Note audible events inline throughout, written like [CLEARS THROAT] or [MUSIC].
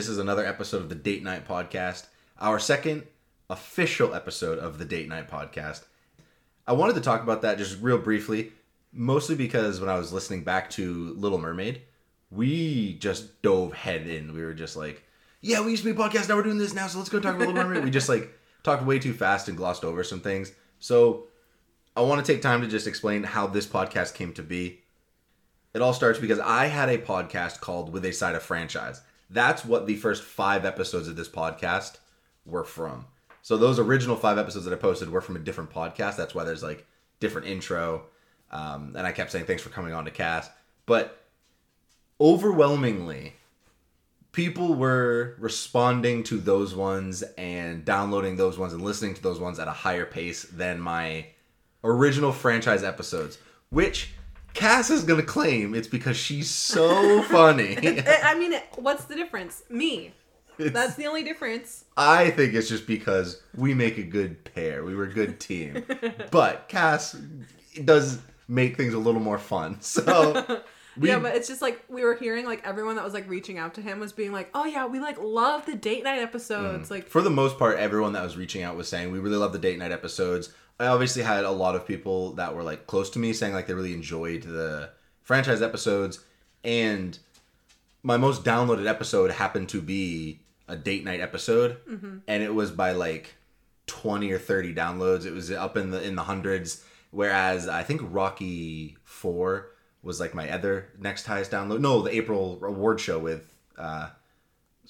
this is another episode of the Date Night Podcast, our second official episode of the Date Night Podcast. I wanted to talk about that just real briefly, mostly because when I was listening back to Little Mermaid, we just dove head in. We were just like, yeah, we used to be a podcast, now we're doing this now, so let's go talk about Little Mermaid. we just like [LAUGHS] talked way too fast and glossed over some things. So I want to take time to just explain how this podcast came to be. It all starts because I had a podcast called With a Side of Franchise. That's what the first five episodes of this podcast were from. So those original five episodes that I posted were from a different podcast. That's why there's like different intro. Um, and I kept saying thanks for coming on to cast. But overwhelmingly, people were responding to those ones and downloading those ones and listening to those ones at a higher pace than my original franchise episodes, which Cass is gonna claim it's because she's so [LAUGHS] funny. I mean, what's the difference? Me. It's- That's the only difference. I think it's just because we make a good pair. We were a good team. [LAUGHS] but Cass does make things a little more fun. [LAUGHS] So we, yeah, but it's just like we were hearing like everyone that was like reaching out to him was being like, "Oh yeah, we like love the date night episodes." Mm. Like, for the most part, everyone that was reaching out was saying we really love the date night episodes. I obviously had a lot of people that were like close to me saying like they really enjoyed the franchise episodes, and my most downloaded episode happened to be a date night episode, and it was by like twenty or thirty downloads. It was up in the in the hundreds. Whereas I think Rocky Four was like my other next highest download. No, the April award show with uh,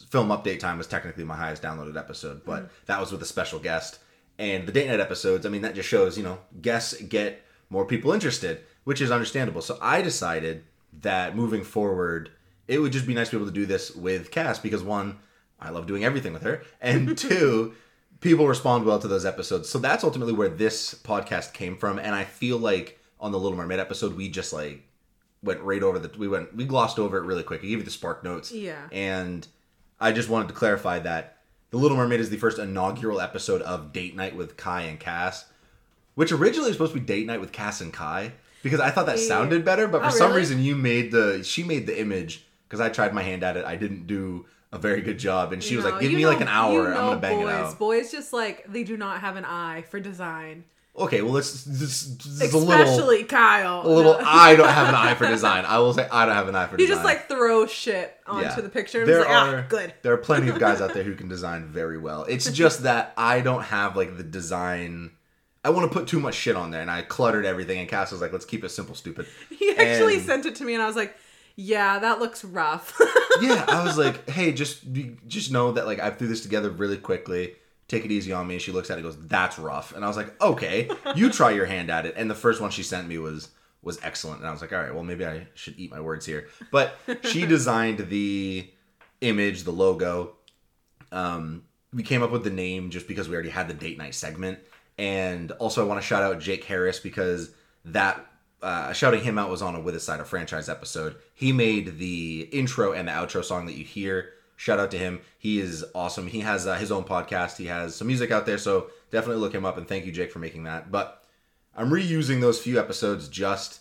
film update time was technically my highest downloaded episode, but that was with a special guest. And the date night episodes, I mean, that just shows, you know, guests get more people interested, which is understandable. So I decided that moving forward, it would just be nice to be able to do this with Cass because one, I love doing everything with her, and [LAUGHS] two, people respond well to those episodes. So that's ultimately where this podcast came from. And I feel like on the Little Mermaid episode, we just like went right over the we went we glossed over it really quick. I gave you the spark notes. Yeah. And I just wanted to clarify that The Little Mermaid is the first inaugural episode of Date Night with Kai and Cass, which originally was supposed to be Date Night with Cass and Kai because I thought that sounded better, but for Oh, some really? reason you made the she made the image because I tried my hand at it. I didn't do a very good job, and she was like, "Give me know- like an hour. you I'm gonna bang boys. it out." Boys just like they do not have an eye for design, Okay, well, it's, it's, it's a little especially Kyle. a little. I don't have an eye for design. I will say I don't have an eye for He design. You just like throws shit onto Yeah. the picture There like, are "Ah, good." There are plenty of guys out there [LAUGHS] who can design very well. It's just that I don't have like the design. I want to put too much shit on there, and I cluttered everything. And Cass was like, "Let's keep it simple, stupid." He actually And- sent it to me, and I was like, "Yeah, that looks rough." yeah, I was [LAUGHS] like, "Hey, just just know that like I threw this together really quickly. Take it easy on me." She looks at it, and goes, "That's rough," and I was like, "Okay, you [LAUGHS] try your hand at it." And the first one she sent me was was excellent, and I was like, "All right, well maybe I should eat my words here." But she [LAUGHS] designed the image, the logo. Um, we came up with the name just because we already had the date night segment, and also I want to shout out Jake Harris because that uh, shouting him out was on a With a Side of franchise episode. He made the intro and the outro song that you hear. Shout out to him. He is awesome. He has uh, his own podcast. He has some music out there, so definitely look him up. And thank you, Jake, for making that. But I'm reusing those few episodes just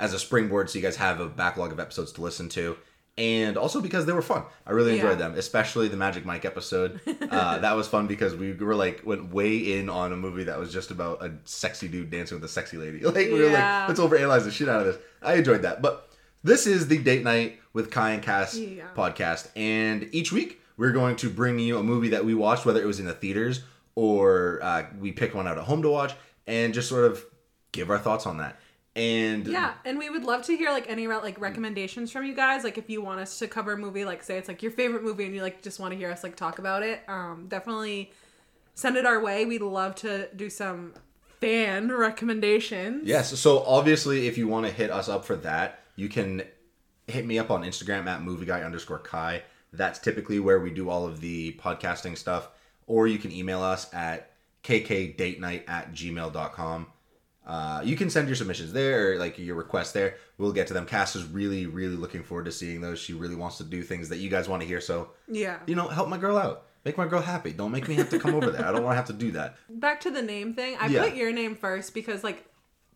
as a springboard so you guys have a backlog of episodes to listen to. And also because they were fun. I really enjoyed Yeah. them, especially the Magic Mike episode. [LAUGHS] Uh, that was fun because we were like, went way in on a movie that was just about a sexy dude dancing with a sexy lady. [LAUGHS] Like, we were like, let's overanalyze the shit out of this. I enjoyed that. But this is the Date Night with Kai and Cass Yeah. podcast. And each week, we're going to bring you a movie that we watched, whether it was in the theaters or uh, we picked one out at home to watch, and just sort of give our thoughts on that. And Yeah, and we would love to hear like any like recommendations from you guys. Like if you want us to cover a movie, like say it's like your favorite movie, and you like just want to hear us like talk about it, um, definitely send it our way. We'd love to do some fan recommendations. Yes. So obviously, if you want to hit us up for that, you can hit me up on Instagram at movie guy underscore Kai. That's typically where we do all of the podcasting stuff. Or you can email us at kkdatenight at gmail.com. Uh, you can send your submissions there, or like your requests there. We'll get to them. Cass is really, really looking forward to seeing those. She really wants to do things that you guys want to hear. So, Yeah. you know, help my girl out. Make my girl happy. Don't make me have to come over there. I don't want to have to do that. [LAUGHS] Back to the name thing. I Yeah. put your name first because like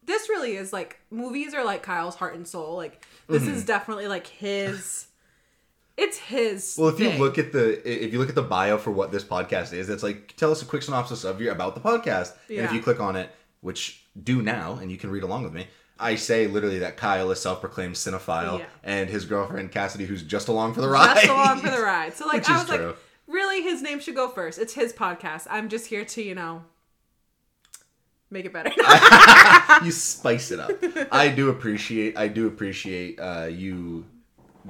this really is like movies are like Kyle's heart and soul. Like this is definitely like his. It's his. Mm-hmm. Well, if you look at the if you look at the bio for what this podcast is, it's like tell us a quick synopsis of your about the podcast. And if you click on it, which do now, and you can read along with me, I say literally that Kyle is self-proclaimed cinephile, Yeah. and his girlfriend Kasidy, who's just along for the ride. just along for the [LAUGHS] ride. So like I was like, really, his name should go first. It's his podcast. I'm just here to you know make it better. [LAUGHS] you [LAUGHS] spice it up. I do appreciate I do appreciate uh, you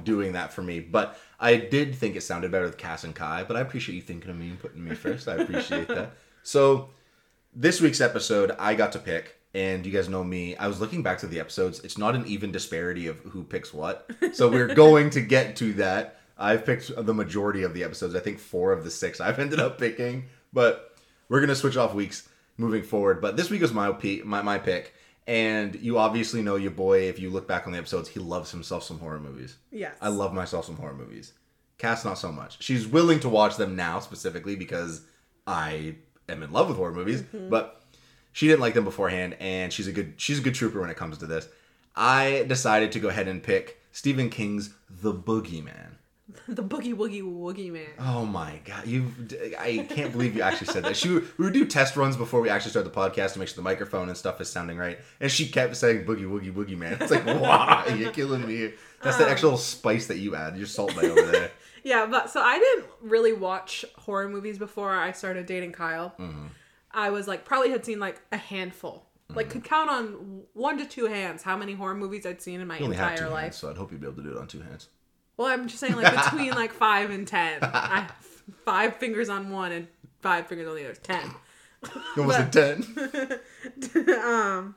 doing that for me, but I did think it sounded better with Cass and Kai. But I appreciate you thinking of me and putting me first. I appreciate that. So this week's episode, I got to pick. And you guys know me. I was looking back to the episodes. It's not an even disparity of who picks what. So we're [LAUGHS] going to get to that. I've picked the majority of the episodes. I think four of the six I've ended up picking. But we're gonna switch off weeks moving forward. But this week was my my my pick, and you obviously know your boy. If you look back on the episodes, he loves himself some horror movies. yes. I love myself some horror movies. Cass not so much. She's willing to watch them now specifically because I am in love with horror movies, mm-hmm. but she didn't like them beforehand, and she's a good she's a good trooper when it comes to this. I decided to go ahead and pick Stephen King's The Boogeyman. [LAUGHS] the boogie woogie woogie man. Oh my god, you! I can't believe you actually said that. She we would do test runs before we actually start the podcast to make sure the microphone and stuff is sounding right, and she kept saying "boogie woogie woogie man." It's like, [LAUGHS] wow, you're killing me. That's the extra little spice that you add. Your Salt Bae over there. [LAUGHS] Yeah, but so I didn't really watch horror movies before I started dating Kyle. Mm-hmm. I was like probably had seen like a handful. Like Mm-hmm. could count on one to two hands how many horror movies I'd seen in my You only have entire life. hands, so I'd hope you'd be able to do it on two hands. Well, I'm just saying like between like five and ten. I have five fingers on one and five fingers on the other. Ten. [LAUGHS] It was a ten. [LAUGHS] um,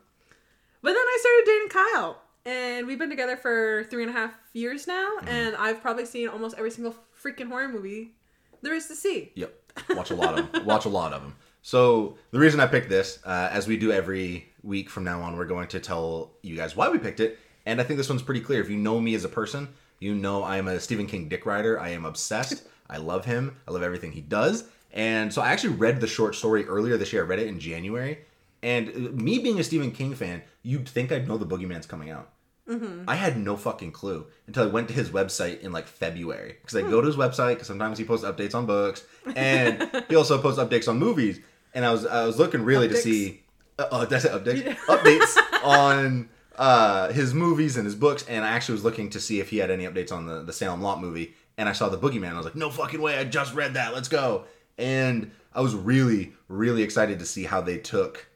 but then I started dating Kyle, and we've been together for three and a half years now, Mm-hmm. and I've probably seen almost every single freaking horror movie there is to see. Yep. Watch a lot of them. [LAUGHS] Watch a lot of them. So the reason I picked this, uh, as we do every week from now on, we're going to tell you guys why we picked it. And I think this one's pretty clear. If you know me as a person, you know I am a Stephen King dick rider. I am obsessed. I love him. I love everything he does. And so I actually read the short story earlier this year. I read it in January. And uh, me being a Stephen King fan, you'd think I'd know the Boogeyman's coming out. I had no fucking clue until I went to his website in like February because I go to his website because sometimes he posts updates on books and [LAUGHS] he also posts updates on movies. And I was I was looking really to see uh, uh, that's updates [LAUGHS] updates on uh, his movies and his books. And I actually was looking to see if he had any updates on the the Salem Lot movie. And I saw the Boogeyman. I was like, no fucking way! I just read that. Let's go. And I was really really excited to see how they took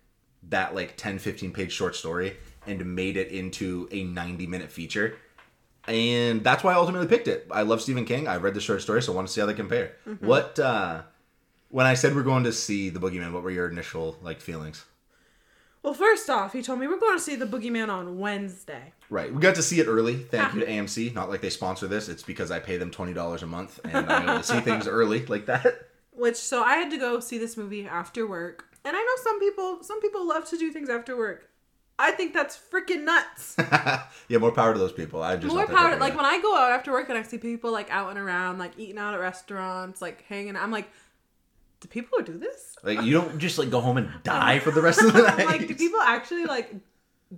that like 10 15 page short story and made it into a 90 minute feature and that's why i ultimately picked it i love stephen king i read the short story so i want to see how they compare what uh when i said we're going to see the boogeyman what were your initial like feelings Well, first off, he told me we're going to see the Boogeyman on Wednesday. right we got to see it early thank you to amc not like they sponsor this it's because i pay them $20 a month and i'm able to see things early like that Which so I had to go see this movie after work. And I know some people some people love to do things after work. I think that's freaking nuts. [LAUGHS] yeah more power to those people i just More power. Like when I go out after work and I see people like out and around, like eating out at restaurants, like hanging. I'm like, do people do this? like you don't just like go home and [LAUGHS] die for the rest of the [LAUGHS] night like, do people actually like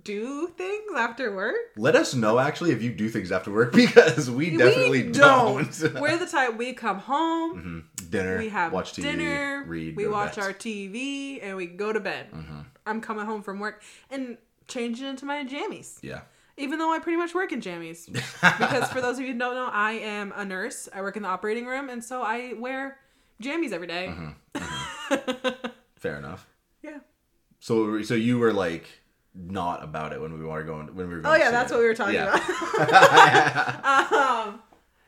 do things after work? Let us know actually if you do things after work [LAUGHS] because we definitely we don't. We're the type we come home, mm-hmm. Dinner, we have watch TV, dinner, read, we watch our TV, and we go to bed. Mm-hmm. I'm coming home from work and changing into my jammies. Yeah. Even though I pretty much work in jammies. because for those of you who don't know, I am a nurse. I work in the operating room, and so I wear jammies every day. Mm-hmm. [LAUGHS] Fair enough. yeah. So, so you were like not about it when we were going when we were. Going Oh yeah, that's it. what we were talking Yeah. about. [LAUGHS] um,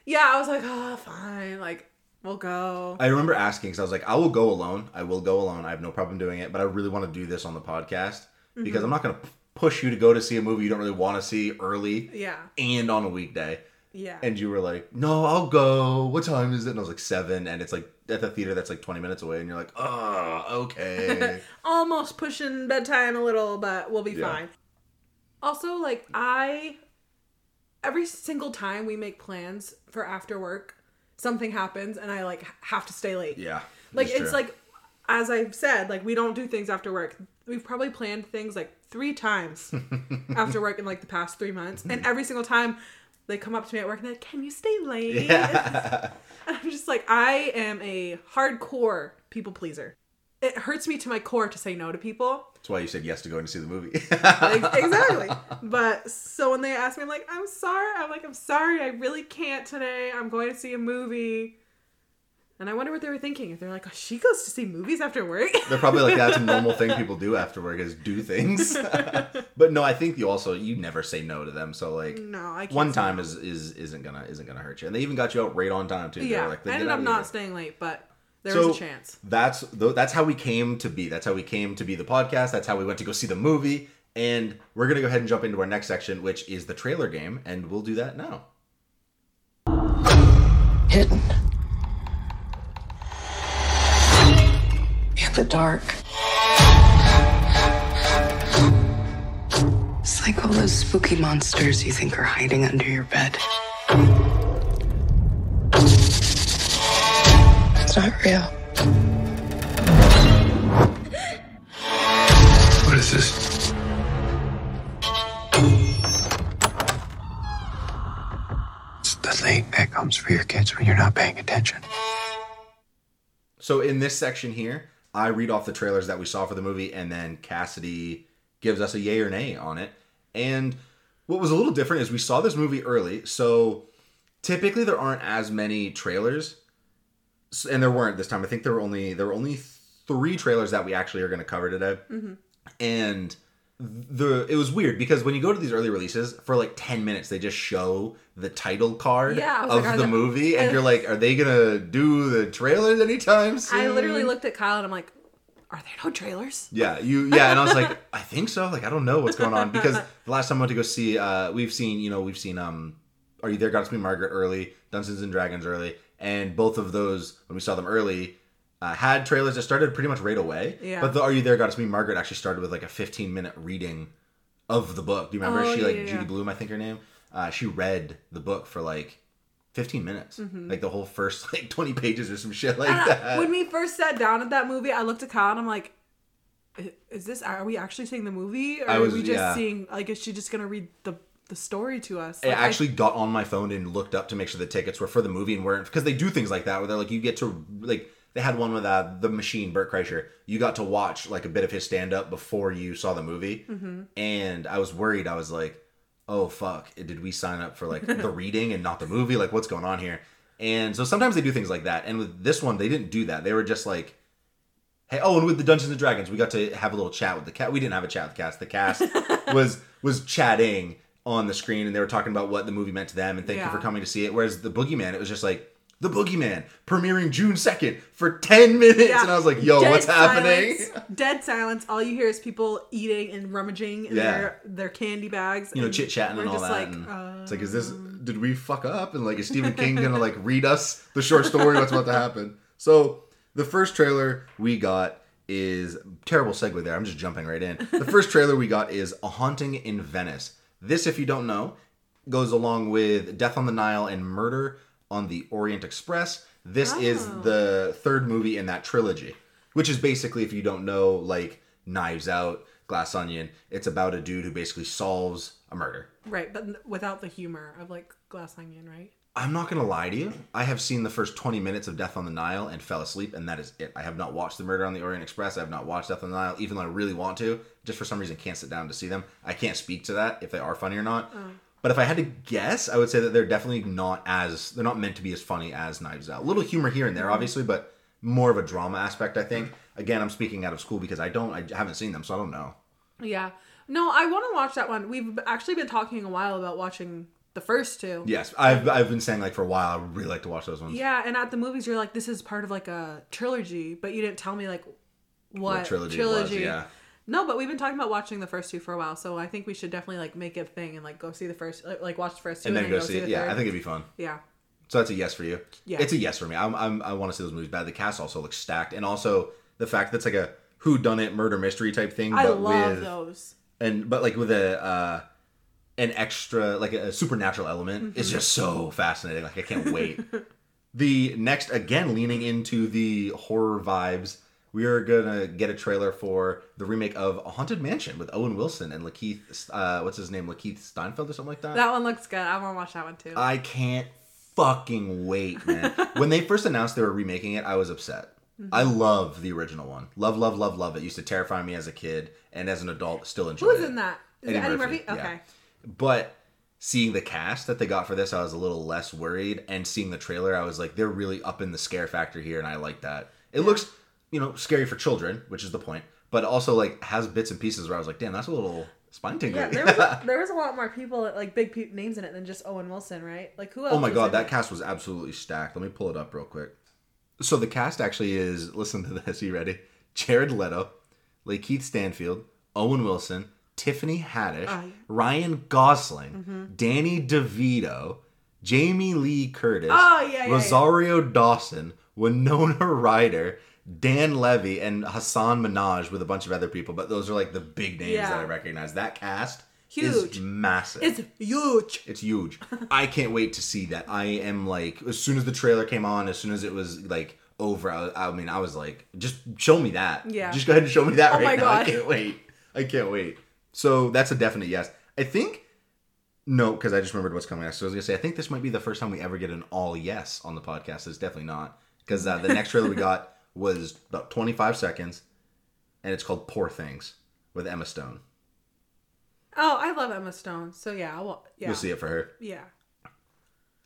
yeah, I was like, oh, fine, like we'll go. I remember asking because I was like, I will go alone. I will go alone. I have no problem doing it, but I really want to do this on the podcast Mm-hmm. because I'm not going to push you to go to see a movie you don't really want to see early yeah, and on a weekday. yeah. And you were like, "No, I'll go. What time is it?" And I was like, seven, and it's like at the theater that's like twenty minutes away, and you're like, "Oh, okay." [LAUGHS] almost pushing bedtime a little, but we'll be Yeah. fine. Also, like I every single time we make plans for after work, something happens and I like have to stay late. yeah, Like it's true. like as I've said, like we don't do things after work. We've probably planned things like three times [LAUGHS] after work in like the past three months, and every single time they come up to me at work and they're like, "Can you stay late?" Yeah. [LAUGHS] And I'm just like, I am a hardcore people pleaser. It hurts me to my core to say no to people. That's why you said yes to going to see the movie. [LAUGHS] Ex- exactly. [LAUGHS] But so when they ask me, I'm like, I'm sorry. I'm like, I'm sorry. I really can't today. I'm going to see a movie. And I wonder what they were thinking. If they're like, oh, she goes to see movies after work. [LAUGHS] They're probably like that's a normal thing [LAUGHS] people do after work is do things. [LAUGHS] but no, I think you also you never say no to them. So like no, I can't. one time no. is, is isn't gonna isn't gonna hurt you. And they even got you out right on time too. They were Yeah, like, "They I ended up not here." staying late, but there So was a chance. that's tho- that's how we came to be. That's how we came to be the podcast. That's how we went to go see the movie. And we're gonna go ahead and jump into our next section, which is the trailer game, and we'll do that now. hidden the dark. It's like all those spooky monsters you think are hiding under your bed. It's not real. What is this? It's the thing that comes for your kids when you're not paying attention. So in this section here, I read off the trailers that we saw for the movie, and then Kasidy gives us a yay or nay on it. And what was a little different is we saw this movie early, so typically there aren't as many trailers, and there weren't this time. I think there were only there were only three trailers that we actually are going to cover today, mm-hmm. and the it was weird because when you go to these early releases for like 10 minutes they just show the title card Yeah, of like, the movie and you're like are they gonna do the trailers anytime soon I literally looked at Kyle and I'm like, are there no trailers? yeah, you yeah, and I was like, [LAUGHS] I think so. Like I don't know what's going on because the last time I went to go see, uh, we've seen you know we've seen um, Are You There? Got to Be Margaret early, Dungeons and Dragons early, and both of those when we saw them early. Uh, had trailers that started pretty much right away, Yeah. but the Are You There? Got to Be Margaret actually started with like a 15 minute reading of the book. Do you remember? Oh, she like yeah, Judy. Blume, I think her name. Uh, she read the book for like 15 minutes, Mm-hmm. like the whole first [LAUGHS] like 20 pages or some shit like And I- that. when we first sat down at that movie, I looked at Kyle and I'm like, is this, are we actually seeing the movie? Or I was- are we just seeing, like, is she just going to read the, the story to us? I Like, actually got on my phone and looked up to make sure the tickets were for the movie and weren't because they do things like that where they're like you get to like they had one with uh, the machine Bert Kreischer. You got to watch like a bit of his stand up before you saw the movie. And I was worried. I was like oh fuck. Did we sign up for like the [LAUGHS] reading and not the movie? Like what's going on here? And so sometimes they do things like that. And with this one they didn't do that. They were just like Hey, oh, and with the Dungeons and Dragons, we got to have a little chat with the cat. We didn't have a chat with the cast. The cast [LAUGHS] was was chatting on the screen, and they were talking about what the movie meant to them, and thank you for coming to see it. Whereas the Boogeyman, it was just like the Boogeyman premiering June second for ten minutes, Yeah. and I was like, "Yo, Dead what's happening?" silence, Dead silence. All you hear is people eating and rummaging in Yeah. their, their candy bags. You know, chit chatting and all just that. Like, and uh, it's like, is this? Did we fuck up? And like, is Stephen [LAUGHS] King gonna like read us the short story? What's about to happen? So the first trailer we got is terrible segue there. I'm just jumping right in. The first trailer we got is A Haunting in Venice. This, if you don't know, goes along with Death on the Nile and Murder on the Orient Express. This is Oh. the third movie in that trilogy, which is basically, if you don't know, like Knives Out, Glass Onion. It's about a dude who basically solves a murder. right, but without the humor of like Glass Onion, right? I'm not gonna lie to you. I have seen the first 20 minutes of Death on the Nile and fell asleep, and that is it. I have not watched The Murder on the Orient Express. I have not watched Death on the Nile, even though I really want to. Just for some reason, can't sit down to see them. I can't speak to that if they are funny or not. Oh. But if I had to guess, I would say that they're definitely not as they're not meant to be as funny as Knives Out. A little humor here and there, mm-hmm. obviously, but more of a drama aspect. I think. Again, I'm speaking out of school because I don't, I haven't seen them, so I don't know. Yeah. No, I want to watch that one. We've actually been talking a while about watching the first two. Yes, I've I've been saying like for a while. I would really like to watch those ones. Yeah, and at the movies, you're like, this is part of like a trilogy, but you didn't tell me like what, What trilogy it was, yeah. No, but we've been talking about watching the first two for a while, so I think we should definitely like make it a thing and like go see the first, like, watch the first two And then go see the it. Yeah, third. I think it'd be fun. yeah, So that's a yes for you. Yeah. It's a yes for me. I'm, I'm I want to see those movies bad. The cast also looks stacked, and also the fact that's like a who done it murder mystery type thing, I but love with those. and but like with a uh, an extra like a supernatural element is just so fascinating. Like I can't wait. [LAUGHS] the next again leaning into the horror vibes we are gonna get a trailer for the remake of A Haunted Mansion with Owen Wilson and Lakeith. Uh, what's his name? Lakeith Steinfeld or something like that. That one looks good. I want to watch that one too. I can't fucking wait, man. [LAUGHS] when they first announced they were remaking it, I was upset. Mm-hmm. I love the original one. Love, love, love, love it. Used to terrify me as a kid, and as an adult, still enjoy Who it. in that? Is Eddie it Eddie Murphy, Murphy? yeah. Okay. But seeing the cast that they got for this, I was a little less worried. And seeing the trailer, I was like, they're really up in the scare factor here, and I like that. It looks, you know, scary for children, which is the point, but also like has bits and pieces where I was like, damn, that's a little spine Yeah, tingling. there was, a, [LAUGHS] there was a lot more people like big pe- names in it than just Owen Wilson, right? Like who else? oh my god, that it? cast was absolutely stacked. Let me pull it up real quick. So the cast actually is [LAUGHS] listen to this. You ready? Jared Leto, Lakeith Stanfield, Owen Wilson, Tiffany Haddish, Oh, yeah. Ryan Gosling, Mm-hmm. Danny DeVito, Jamie Lee Curtis, Oh, yeah, yeah, yeah. Rosario Dawson, Winona Ryder, Dan Levy, and Hasan Minhaj with a bunch of other people. But those are like the big names Yeah. that I recognize. That cast Huge. is massive. It's huge. It's huge. [LAUGHS] I can't wait to see that. I am like, as soon as the trailer came on, as soon as it was like over, I, I mean, I was like, just show me that. Yeah. Just go ahead and show me that Oh right now. I can't wait. I can't wait. So that's a definite yes. I think no, because I just remembered what's coming next. So I was gonna say, I think this might be the first time we ever get an all yes on the podcast. It's definitely not because uh, the next trailer we [LAUGHS] got was about 25 seconds, and it's called Poor Things with Emma Stone. Oh, I love Emma Stone. So yeah, I will. Yeah, You'll see it for her. yeah.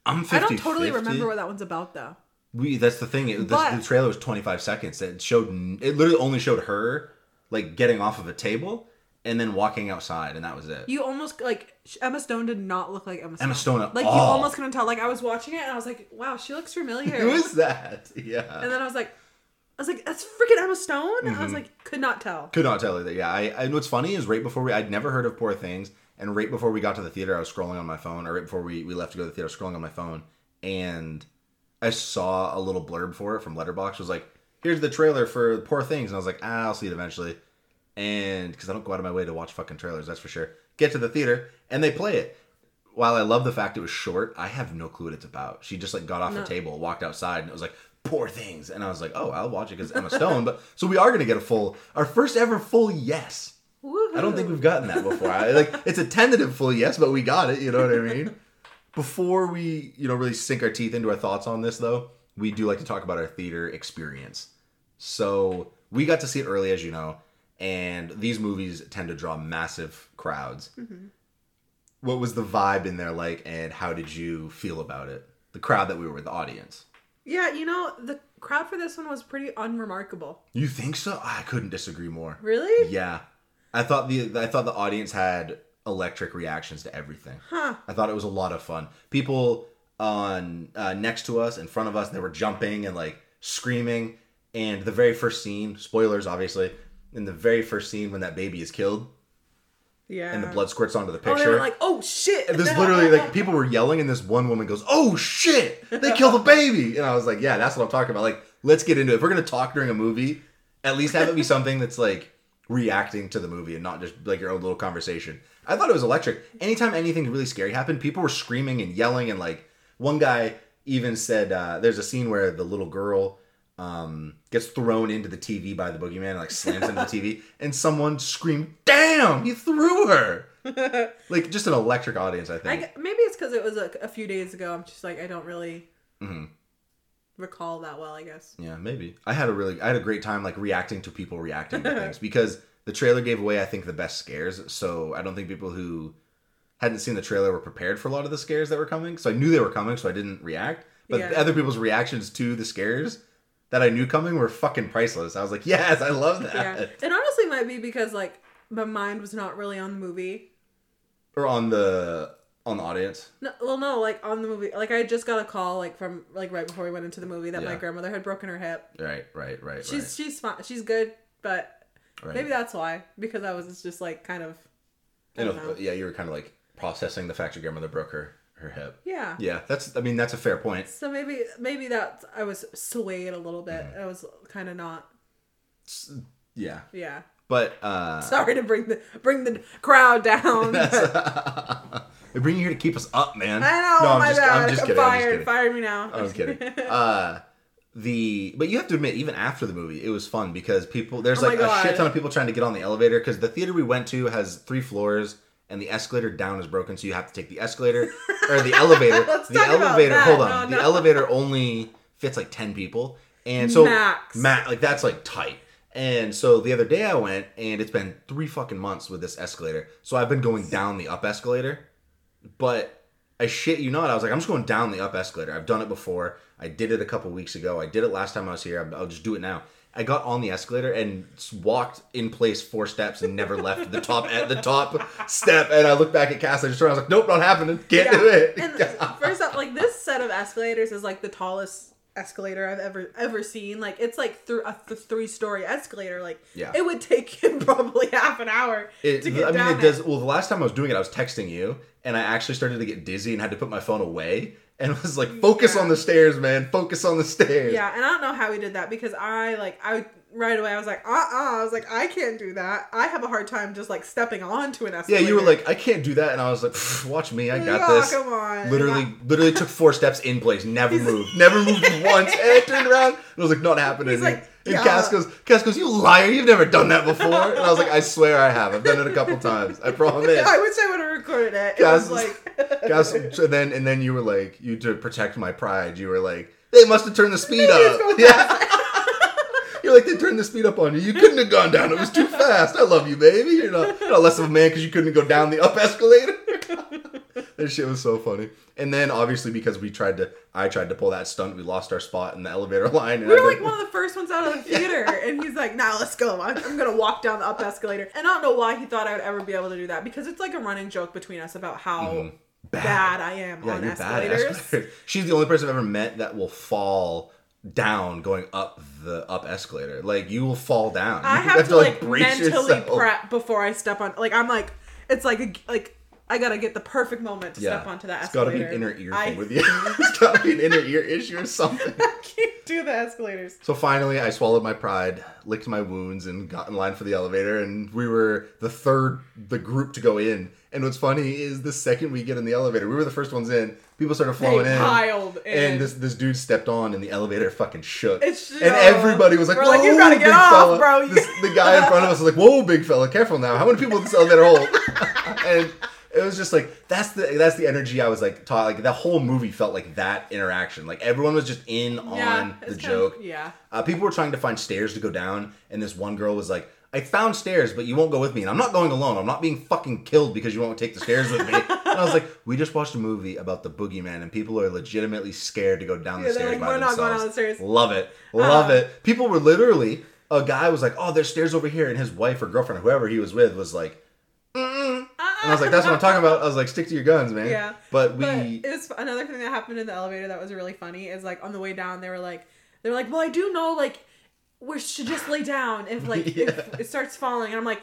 I'm 50 I don't totally remember what that one's about though. We that's the thing. It, But- the, the trailer was 25 seconds. It showed it literally only showed her like getting off of a table and then walking outside, and that was it. You almost like Emma Stone did not look like Emma Stone. Emma Stone like you almost couldn't tell. Like I was watching it and I was like, wow, she looks familiar. [LAUGHS] Who is that? [LAUGHS] Yeah, And then I was like, I was like, that's freaking Emma Stone. Mm-hmm. I was like, could not tell. could not tell either. Yeah, I. And what's funny is right before we, I'd never heard of Poor Things, and right before we got to the theater, I was scrolling on my phone, or right before we we left to go to the theater, scrolling on my phone, and I saw a little blurb for it from Letterboxd. Was like, here's the trailer for Poor Things, and I was like, ah, I'll see it eventually. And because I don't go out of my way to watch fucking trailers, that's for sure. Get to the theater and they play it. While I love the fact it was short, I have no clue what it's about. She just like got off No. table, walked outside, and it was like poor things. And I was like, oh, I'll watch it because Emma Stone. But so we are gonna get a full, our first ever full yes. I don't think we've gotten that before. I, like it's a tentative full yes, but we got it. You know what I mean? Before we, you know, really sink our teeth into our thoughts on this, though, we do like to talk about our theater experience. So we got to see it early, as you know, and these movies tend to draw massive crowds. Mm-hmm. What was the vibe in there like, and how did you feel about it? The crowd that we were with, the audience. Yeah, you know, the crowd for this one was pretty unremarkable. You think so? I couldn't disagree more. Really? Yeah, I thought the I thought the audience had electric reactions to everything. Huh. I thought it was a lot of fun. People on uh, next to us, in front of us, they were jumping and like screaming. And the very first scene, spoilers, obviously, in the very first scene when that baby is killed Yeah. and the blood squirts onto the Oh, picture. they were like, oh shit. and this literally like people were yelling, and this one woman goes, "Oh shit! They killed a baby!" And I was like, "Yeah, that's what I'm talking about. Like, let's get into it. If we're gonna talk during a movie, at least have it be something that's like reacting to the movie and not just like your own little conversation." I thought it was electric. Anytime anything really scary happened, people were screaming and yelling, and like one guy even said, uh, "There's a scene where the little girl." Um, gets thrown into the TV by the boogeyman and like slams into the TV, [LAUGHS] and someone screamed, "Damn! He threw her!" [LAUGHS] like just an electric audience. I I think. g maybe it's because it was a, a few days ago. I'm just like, I don't really Mm-hmm. recall that well, I guess. Yeah, maybe. I had a really, I had a great time like reacting to people reacting to things [LAUGHS] because the trailer gave away, I think, the best scares. So I don't think people who hadn't seen the trailer were prepared for a lot of the scares that were coming. So I knew they were coming, so I didn't react. But Yeah. other people's reactions to the scares that I knew coming were fucking priceless. I was like, yes, I love that. Yeah. It honestly might be because like my mind was not really on the movie. Or on the on the audience. No, well, no, like on the movie. Like I just got a call like from like right before we went into the movie that my grandmother had broken her hip. Right, right, right, She's she's fine. She's good, but right. maybe that's why because I was just like kind of. I You know. yeah, you were kind of like processing the fact your grandmother broke her her hip. Yeah. Yeah, that's. I mean, that's a fair point. So maybe maybe that I was swayed a little bit. Mm-hmm. I was kind of not. Yeah, Yeah. but uh Sorry to bring the bring the crowd down. [LAUGHS] They bring you here to keep us up, man. I know. No, I'm my just, bad. I'm just kidding. I'm just Fired. kidding. Fire me now. I'm kidding. [LAUGHS] Uh, the but you have to admit even after the movie it was fun because people there's Oh like a shit ton of people trying to get on the elevator because the theater we went to has three floors and the escalator down is broken so you have to take the escalator [LAUGHS] or the elevator the elevator hold on No, the no. elevator only fits like 10 people and so Max. ma- like that's like tight and so the other day I went and it's been three fucking months with this escalator so I've been going down the up escalator but I shit you not, I was like, I'm just going down the up escalator. I've done it before. I did it a couple weeks ago. I did it last time I was here. I'll just do it now. I got on the escalator and walked in place four steps and never left the top at the top step. And I looked back at Cass. I just turned. I was like, Nope, not happening. Can't do it. And [LAUGHS] first up, like this set of escalators is like the tallest escalator I've ever ever seen. Like it's like through a th- three story escalator. Like Yeah. it would take him [LAUGHS] probably half an hour It, to get I mean, down it does. Well, the last time I was doing it, I was texting you, and I actually started to get dizzy and had to put my phone away, and was like, "Focus Yeah. on the stairs, man. Focus on the stairs." Yeah, and I don't know how he did that because I like I right away I was like uh uh I was like I can't do that. I have a hard time just like stepping onto an S. Yeah, you were like, I can't do that, and I was like, watch me, I got oh, this. Come on, Literally, literally took four steps in place, never moved, never moved once, and I turned around and I was like, not happening. He's like, and yeah. Cass goes, Cass goes, you liar, you've never done that before. And I was like, I swear I have. I've done it a couple times. I promise. [LAUGHS] I wish I would have recorded it. It Cass, was like [LAUGHS] Cass, and then and then you were like, you to protect my pride, you were like, they must have turned the speed up. Yeah. [LAUGHS] You're like they turned the speed up on you. You couldn't have gone down. It was too fast. I love you, baby. You're not, you're not less of a man because you couldn't go down the up escalator. That shit was so funny. And then obviously because we tried to, I tried to pull that stunt. We lost our spot in the elevator [LAUGHS] line. And We were like one of the first ones out of the theater, [LAUGHS] and he's like, "Now let's go. I'm, I'm gonna walk down the up escalator." And I don't know why he thought I would ever be able to do that because it's like a running joke between us about how bad. I am Mm-hmm. yeah, on bad escalators. escalators. [LAUGHS] She's the only person I've ever met that will fall down going up the up escalator. Like you will fall down. I You have, to like, mentally yourself. prep before I step on. Like I'm like, it's like a, like I gotta get the perfect moment to step onto that escalator. It's got to be an inner ear I thing with [LAUGHS] you. it's got to be an inner ear issue or something. [LAUGHS] I can't do the escalators. So finally, I swallowed my pride, licked my wounds, and got in line for the elevator. And we were the third, the group to go in. And what's funny is the second we get in the elevator, we were the first ones in. People started flowing They in, piled in. and this this dude stepped on, and the elevator fucking shook. It's and everybody was like, "Whoa, like, "You gotta get off, fella." bro. This, the guy in front of us was like, "Whoa, big fella, careful now. How many people this elevator hold?" [LAUGHS] and it was just like that's the that's the energy I was like taught. Like the whole movie felt like that interaction. Like everyone was just in on Yeah, the it's kind joke. of- yeah. Uh, people were trying to find stairs to go down, and this one girl was like, I found stairs, but you won't go with me. And I'm not going alone. I'm not being fucking killed because you won't take the stairs with me. [LAUGHS] and I was like, we just watched a movie about the boogeyman, and people are legitimately scared to go down the Yeah, they're stairs like, by "We're not themselves. going down the stairs." Love it. Love Uh, it. People were literally, a guy was like, oh, there's stairs over here. And his wife or girlfriend, or whoever he was with, was like. And I was like, that's what I'm talking about. I was like, stick to your guns, man. Yeah. But we. But it's another thing that happened in the elevator that was really funny is like on the way down they were like they were like, Well I do know like we should just lay down if like [LAUGHS] Yeah. if it starts falling and I'm like,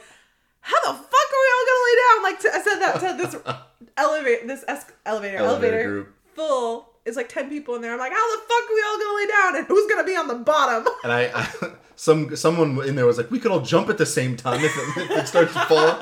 How the fuck are we all gonna lay down? Like to, I said that to this [LAUGHS] elevator this es- elevator Elevator elevator group. full is like ten people in there. I'm like, How the fuck are we all gonna lay down? And who's gonna be on the bottom? [LAUGHS] And I, I some someone in there was like, we could all jump at the same time if it, if it starts to fall.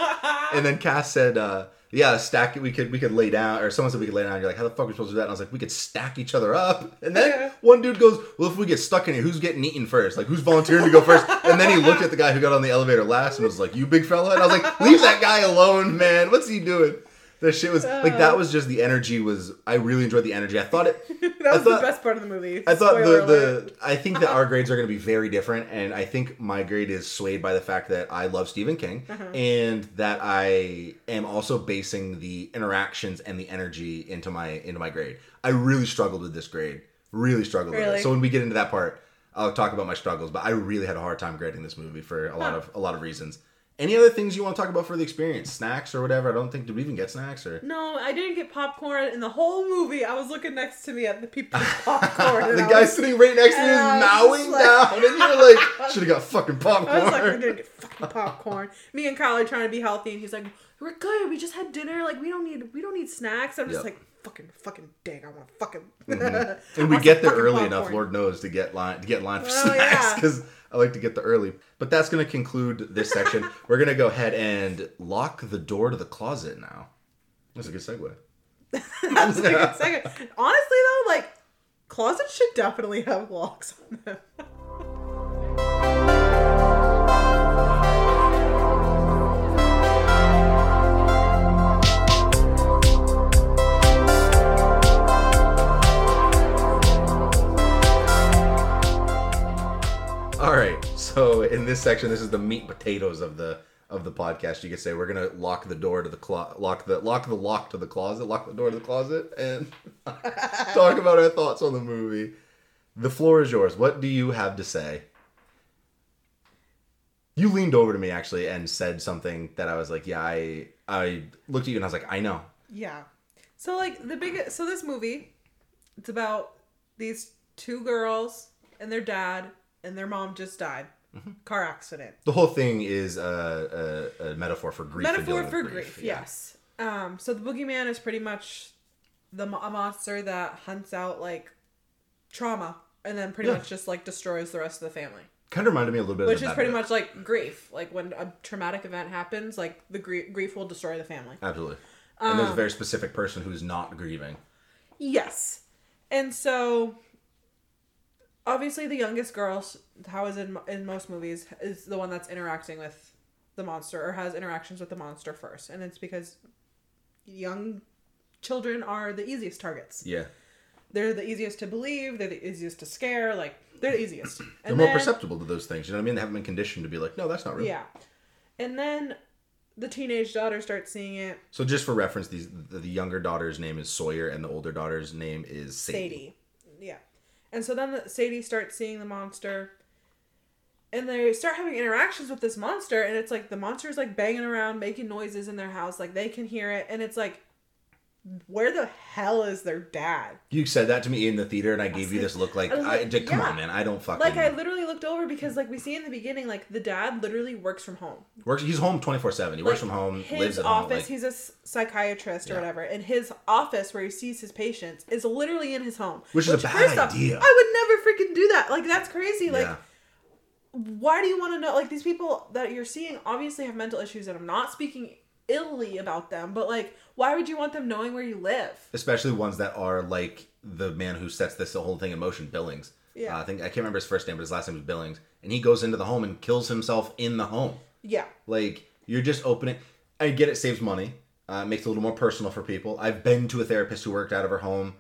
And then Cass said, uh, yeah, stack it. We could we could lay down, or someone said we could lay down. You're like, how the fuck are we supposed to do that? And I was like, we could stack each other up. And then one dude goes, well, if we get stuck in here, who's getting eaten first? Like, who's volunteering to go first? And then he looked at the guy who got on the elevator last and was like, you big fella. And I was like, leave that guy alone, man. What's he doing? That shit was like that was just the energy was I really enjoyed the energy. I thought it [LAUGHS] that was thought- the best part of the movie. I thought Spoiler the, alert. the I think that our [LAUGHS] grades are going to be very different, and I think my grade is swayed by the fact that I love Stephen King, Uh-huh. and that I am also basing the interactions and the energy into my into my grade. I really struggled with this grade, really struggled with it. So when we get into that part, I'll talk about my struggles. But I really had a hard time grading this movie for a lot Huh. of a lot of reasons. Any other things you want to talk about for the experience? Snacks or whatever? I don't think did we even get snacks or No, I didn't get popcorn in the whole movie. I was looking next to me at the people [LAUGHS] with popcorn. the guy was- sitting right next to me is mowing like- down, and you were like, [LAUGHS] should have got fucking popcorn. I was like, we're gonna get fucking popcorn. [LAUGHS] Me and Kyle are trying to be healthy, and he's like, we're good. We just had dinner. Like we don't need we don't need snacks. I'm just Yep. like fucking fucking dang. I want fucking. Mm-hmm. And we get there early enough. Lord knows, to get line to get line for Oh, snacks yeah. I like to get the early. But that's going to conclude this section. [LAUGHS] We're going to go ahead and lock the door to the closet now. That's a good segue. [LAUGHS] That's a good second. Honestly though, like closets should definitely have locks on them. [LAUGHS] So in this section, this is the meat potatoes of the of the podcast. You could say we're gonna lock the door to the clo- lock the lock the lock to the closet, lock the door to the closet, and [LAUGHS] talk about our thoughts on the movie. The floor is yours. What do you have to say? You leaned over to me actually and said something that I was like, yeah, I I looked at you and I was like, I know. Yeah. So like the big so this movie, it's about these two girls and their dad and their mom just died. Car accident. The whole thing is a, a, a metaphor for grief. Metaphor for with grief, yeah. yes. Um so the boogeyman is pretty much the a monster that hunts out like trauma and then pretty Yeah. much just like destroys the rest of the family. Kind of reminded me a little bit Which is pretty much like grief. Like when a traumatic event happens, like the gr- grief will destroy the family. Absolutely. And there's a Um, very specific person who's not grieving. Yes. And so obviously the youngest girl, how is in in most movies, is the one that's interacting with the monster or has interactions with the monster first. And it's because young children are the easiest targets. Yeah. They're the easiest to believe, they're the easiest to scare, like they're the easiest. [CLEARS THROAT] They're And more then- perceptible to those things. You know what I mean? They haven't been conditioned to be like, no, that's not real. Yeah. And then the teenage daughter starts seeing it. So just for reference, these the, the younger daughter's name is Sawyer, and the older daughter's name is Sadie. Sadie. Yeah. And so then Sadie starts seeing the monster. And they start having interactions with this monster, and it's like the monster is like banging around, making noises in their house, like they can hear it, and it's like, where the hell is their dad? You said that to me in the theater, and I gave you this look like, I was I, come yeah. on, man, I don't fucking. Like I literally looked over because like we see in the beginning, like the dad literally works from home. works. He's home twenty four seven. He works from home, His lives at office, home. Like, he's a psychiatrist or Yeah. whatever, and his office where he sees his patients is literally in his home. Which is a bad idea. I would never freaking do that. Like that's crazy. Like yeah. why do you want to know like these people that you're seeing obviously have mental issues and i'm not speaking illy about them but like why would you want them knowing where you live especially ones that are like the man who sets this whole thing in motion, Billings. Yeah. Uh, I think I can't remember his first name, but his last name was Billings, and he goes into the home and kills himself in the home. yeah Like you're just opening. I get it saves money, uh, makes it a little more personal for people. I've been to a therapist who worked out of her home.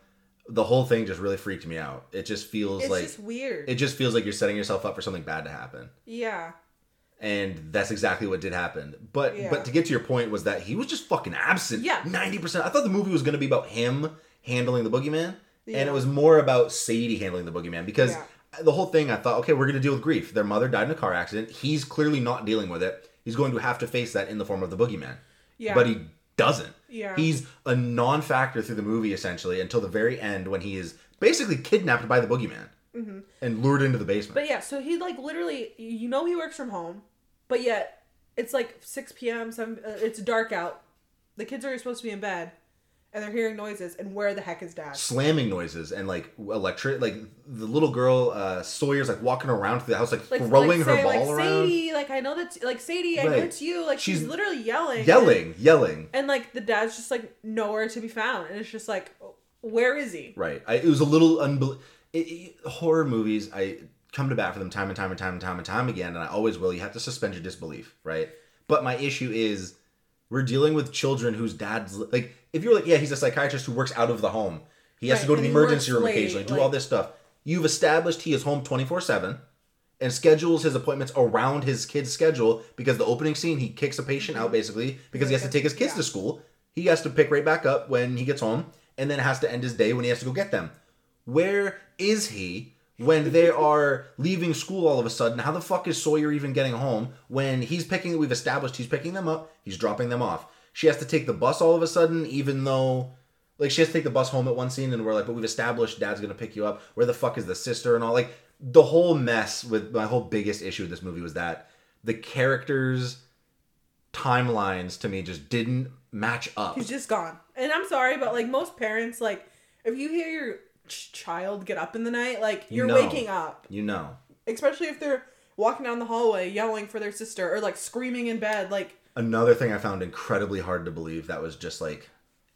The whole thing just really freaked me out. It just feels it's like just weird it just feels like you're setting yourself up for something bad to happen, yeah and that's exactly what did happen. But Yeah. but to get to your point was that he was just fucking absent. Yeah. ninety percent. I thought the movie was going to be about him handling the boogeyman, and it was more about Sadie handling the boogeyman because. Yeah. The whole thing, I thought, okay, we're going to deal with grief. Their mother died in a car accident. He's clearly not dealing with it. He's going to have to face that in the form of the boogeyman. yeah But he doesn't. Yeah. He's a non factor through the movie, essentially, until the very end when he is basically kidnapped by the boogeyman Mm-hmm. and lured into the basement. But yeah so he like literally you know he works from home but yet it's like 6 p.m 7 uh, it's dark out the kids are supposed to be in bed and they're hearing noises and where the heck is dad Slamming noises and like electric, like the little girl uh, Sawyer's like walking around through the house, like, like throwing like, her say, ball like, around, Sadie, like I know that's like Sadie, I know it's you. Like she's, She's literally yelling, yelling, yelling. and, like the dad's just like nowhere to be found, and it's just like, where is he? Right. I, it was a little unbel. It, it, horror movies, I come to bat for them time and time and time and time and time again, and I always will. You have to suspend your disbelief, right? But my issue is we're dealing with children whose dads like. If you're like, yeah, he's a psychiatrist who works out of the home. He has to go to the emergency room late, occasionally, do like- all this stuff. You've established he is home 24 7 and schedules his appointments around his kid's schedule because the opening scene, he kicks a patient out basically because he has to take his kids Yeah. to school. He has to pick right back up when he gets home and then has to end his day when he has to go get them. Where is he when they are leaving school all of a sudden? How the fuck is Sawyer even getting home when he's picking, we've established he's picking them up, he's dropping them off. She has to take the bus all of a sudden, even though, like, she has to take the bus home at one scene, and we're like, but we've established dad's gonna pick you up. Where the fuck is the sister and all? Like, the whole mess with my whole biggest issue with this movie was that the characters' timelines to me just didn't match up. He's just gone. And I'm sorry, but like most parents, like if you hear your ch- child get up in the night, like You you're know. waking up, You know. especially if they're walking down the hallway yelling for their sister or like screaming in bed, like Another thing I found incredibly hard to believe that was just like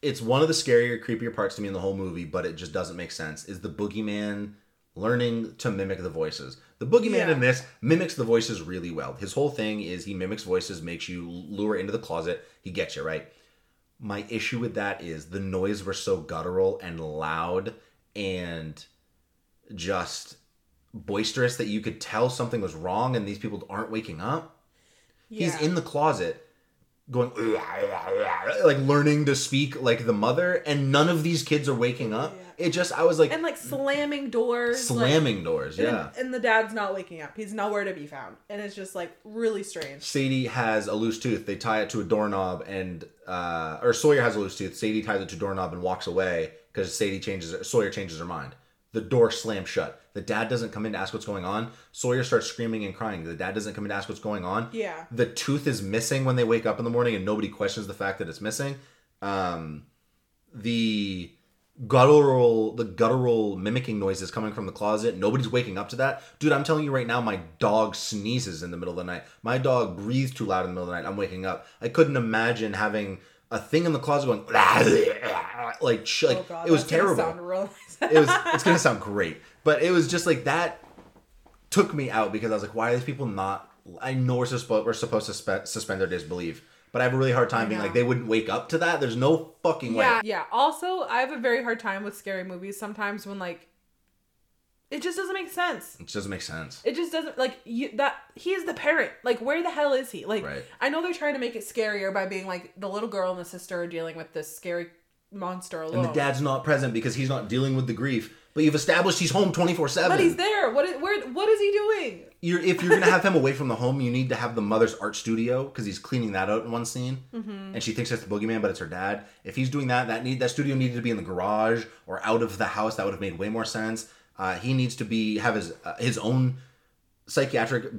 it's one of the scarier, creepier parts to me in the whole movie, but it just doesn't make sense. Is the boogeyman learning to mimic the voices? The boogeyman Yeah. in this mimics the voices really well. His whole thing is he mimics voices, makes you lure into the closet. He gets you right. My issue with that is the noise were so guttural and loud and just boisterous that you could tell something was wrong and these people aren't waking up. He's in the closet going [LAUGHS] like learning to speak like the mother and none of these kids are waking up. It just I was like and like slamming doors, like- slamming doors, and- yeah. And, the dad's not waking up. He's nowhere to be found, and it's just like really strange. Sadie has a loose tooth. They tie it to a doorknob, and uh, or Sawyer has a loose tooth. Sadie ties it to a doorknob and walks away because Sadie changes. Sawyer changes her mind. The door slams shut. The dad doesn't come in to ask what's going on. Sawyer starts screaming and crying. The dad doesn't come in to ask what's going on. Yeah. The tooth is missing when they wake up in the morning, and nobody questions the fact that it's missing. Um, the guttural the guttural mimicking noises coming from the closet nobody's waking up to that dude i'm telling you right now my dog sneezes in the middle of the night my dog breathes too loud in the middle of the night i'm waking up i couldn't imagine having a thing in the closet going [LAUGHS] like sh- like oh god, it was terrible. it was [LAUGHS] it's gonna sound great. But it was just like that took me out because i was like why are these people not i know we're supposed we're supposed to spe- suspend their disbelief but i have a really hard time being like they wouldn't wake up to that? There's no fucking way. Yeah, yeah. Also, I have a very hard time with scary movies sometimes when like it just doesn't make sense. it just doesn't make sense It just doesn't like you that he is the parent. Like where the hell is he? Like Right. I know they're trying to make it scarier by being like the little girl and the sister are dealing with this scary monster alone. and the dad's not present because he's not dealing with the grief but you've established he's home 24-7 but he's there. What is where what is he doing? you're if you're gonna have him away from the home, you need to have the mother's art studio because he's cleaning that out in one scene, Mm-hmm. and she thinks it's the boogeyman, but it's her dad. If he's doing that, that need that studio needed to be in the garage or out of the house. That would have made way more sense. Uh, he needs to be have his uh, his own psychiatric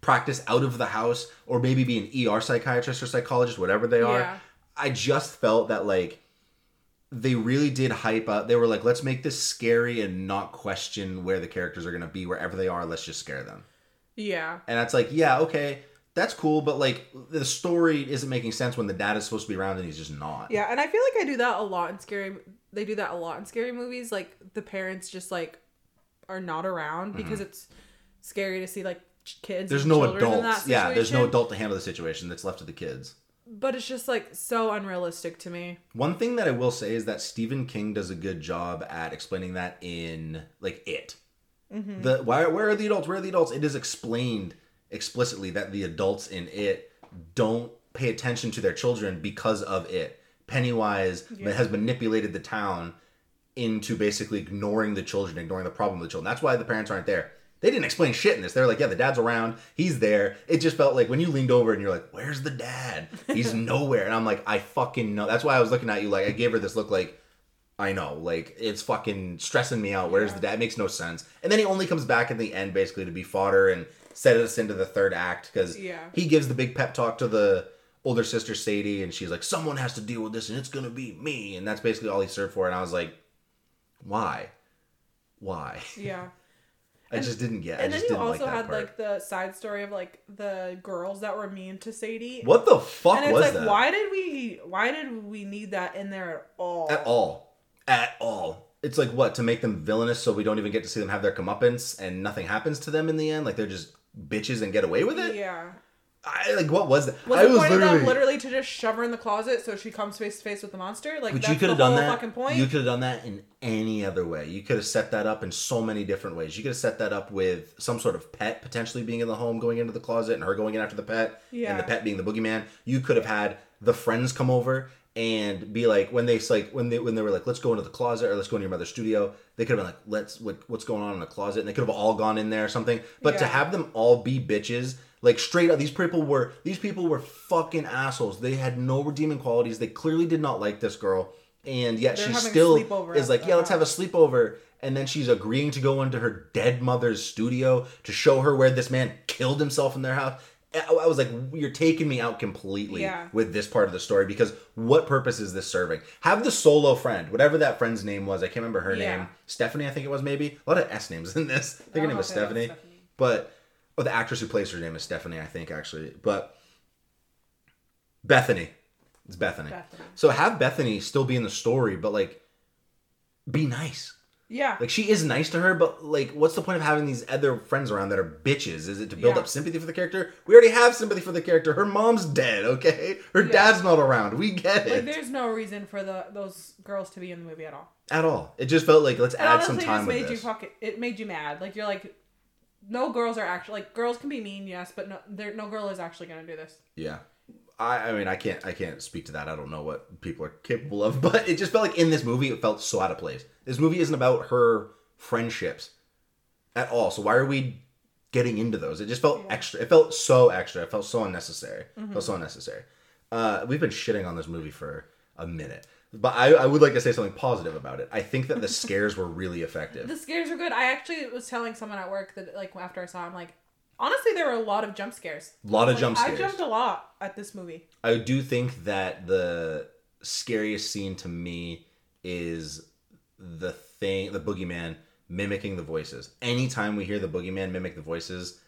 practice out of the house, or maybe be an ER psychiatrist or psychologist, whatever they are. Yeah. I just felt that like they really did hype up. They were like, let's make this scary and not question where the characters are gonna be wherever they are. Let's just scare them. Yeah. And it's like, yeah, okay, that's cool, but like the story isn't making sense when the dad is supposed to be around and he's just not. Yeah, and I feel like I do that a lot in scary. They do that a lot in scary movies. Like the parents just like are not around because it's scary to see like kids. Mm-hmm. There's no adults. Yeah, there's no adult to handle the situation that's left to the kids. But it's just like so unrealistic to me. One thing that I will say is that Stephen King does a good job at explaining that in like it. Mm-hmm. The why where are the adults? Where are the adults? It is explained explicitly that the adults in it don't pay attention to their children because of it. Pennywise has manipulated the town into basically ignoring the children, ignoring the problem of the children. That's why the parents aren't there. They didn't explain shit in this. They're like, yeah, the dad's around. He's there. It just felt like when you leaned over and you're like, where's the dad? He's [LAUGHS] nowhere. And I'm like, I fucking know. That's why I was looking at you like, I gave her this look like, I know. Like, it's fucking stressing me out. Where's the dad? It makes no sense. And then he only comes back at the end basically to be fodder and set us into the third act because Yeah. he gives the big pep talk to the older sister Sadie and she's like, someone has to deal with this and it's going to be me. And that's basically all he served for. And I was like, why? Why? Yeah. [LAUGHS] I just didn't get. I And then just you also like had part. like the side story of like the girls that were mean to Sadie. what the fuck And it's was like, that? why did we? Why did we need that in there at all? At all. At all. It's like what to make them villainous so we don't even get to see them have their comeuppance and nothing happens to them in the end. Like they're just bitches and get away with it. Yeah. I like what was that? Was I the point of them literally to just shove her in the closet so she comes face to face with the monster? Like that's you could have the done whole that. fucking point. You could have done that in any other way. You could have set that up in so many different ways. You could have set that up with some sort of pet potentially being in the home, going into the closet, and her going in after the pet, Yeah. and the pet being the boogeyman. You could have had the friends come over and be like, when they like when they when they were like, let's go into the closet or let's go into your mother's studio. They could have been like, let's what, what's going on in the closet, and they could have all gone in there or something. But to have them all be bitches. Like straight up, these people were these people were fucking assholes. They had no redeeming qualities. They clearly did not like this girl, and yet They're she still is like, yeah, let's have a sleepover. And then she's agreeing to go into her dead mother's studio to show her where this man killed himself in their house. I was like, you're taking me out completely Yeah. with this part of the story because what purpose is this serving? Have the solo friend, whatever that friend's name was, I can't remember her Yeah. name. Stephanie, I think it was maybe. A lot of S names in this. I think her oh, name was was Stephanie. Stephanie. But oh, the actress who plays her name is Stephanie, I think actually. But Bethany. It's Bethany. Bethany. So have Bethany still be in the story, but like, be nice. Yeah. Like she is nice to her, but like, what's the point of having these other friends around that are bitches? Is it to build Yeah. up sympathy for the character? We already have sympathy for the character. Her mom's dead. Okay, her dad's not around. We get it. like there's no reason for the those girls to be in the movie at all. at all. It just felt like let's It add honestly some time just with made you this. fucking it made you mad. Like you're like no girls are actually like girls can be mean, yes, but no there no girl is actually gonna do this. Yeah. I, I mean I can't I can't speak to that. I don't know what people are capable of, [LAUGHS] but it just felt like in this movie it felt so out of place. This movie isn't about her friendships at all. So why are we getting into those? It just felt extra. It felt so extra. It felt so unnecessary. It felt so unnecessary. Uh, we've been shitting on this movie for a minute. But I, I would like to say something positive about it. I think that the [LAUGHS] scares were really effective. The scares were good. I actually was telling someone at work that like after I saw him like honestly there were a lot of jump scares. A lot of Like, jump scares. I jumped a lot at this movie. I do think that the scariest scene to me is the thing, the boogeyman mimicking the voices. Anytime we hear the boogeyman mimic the voices,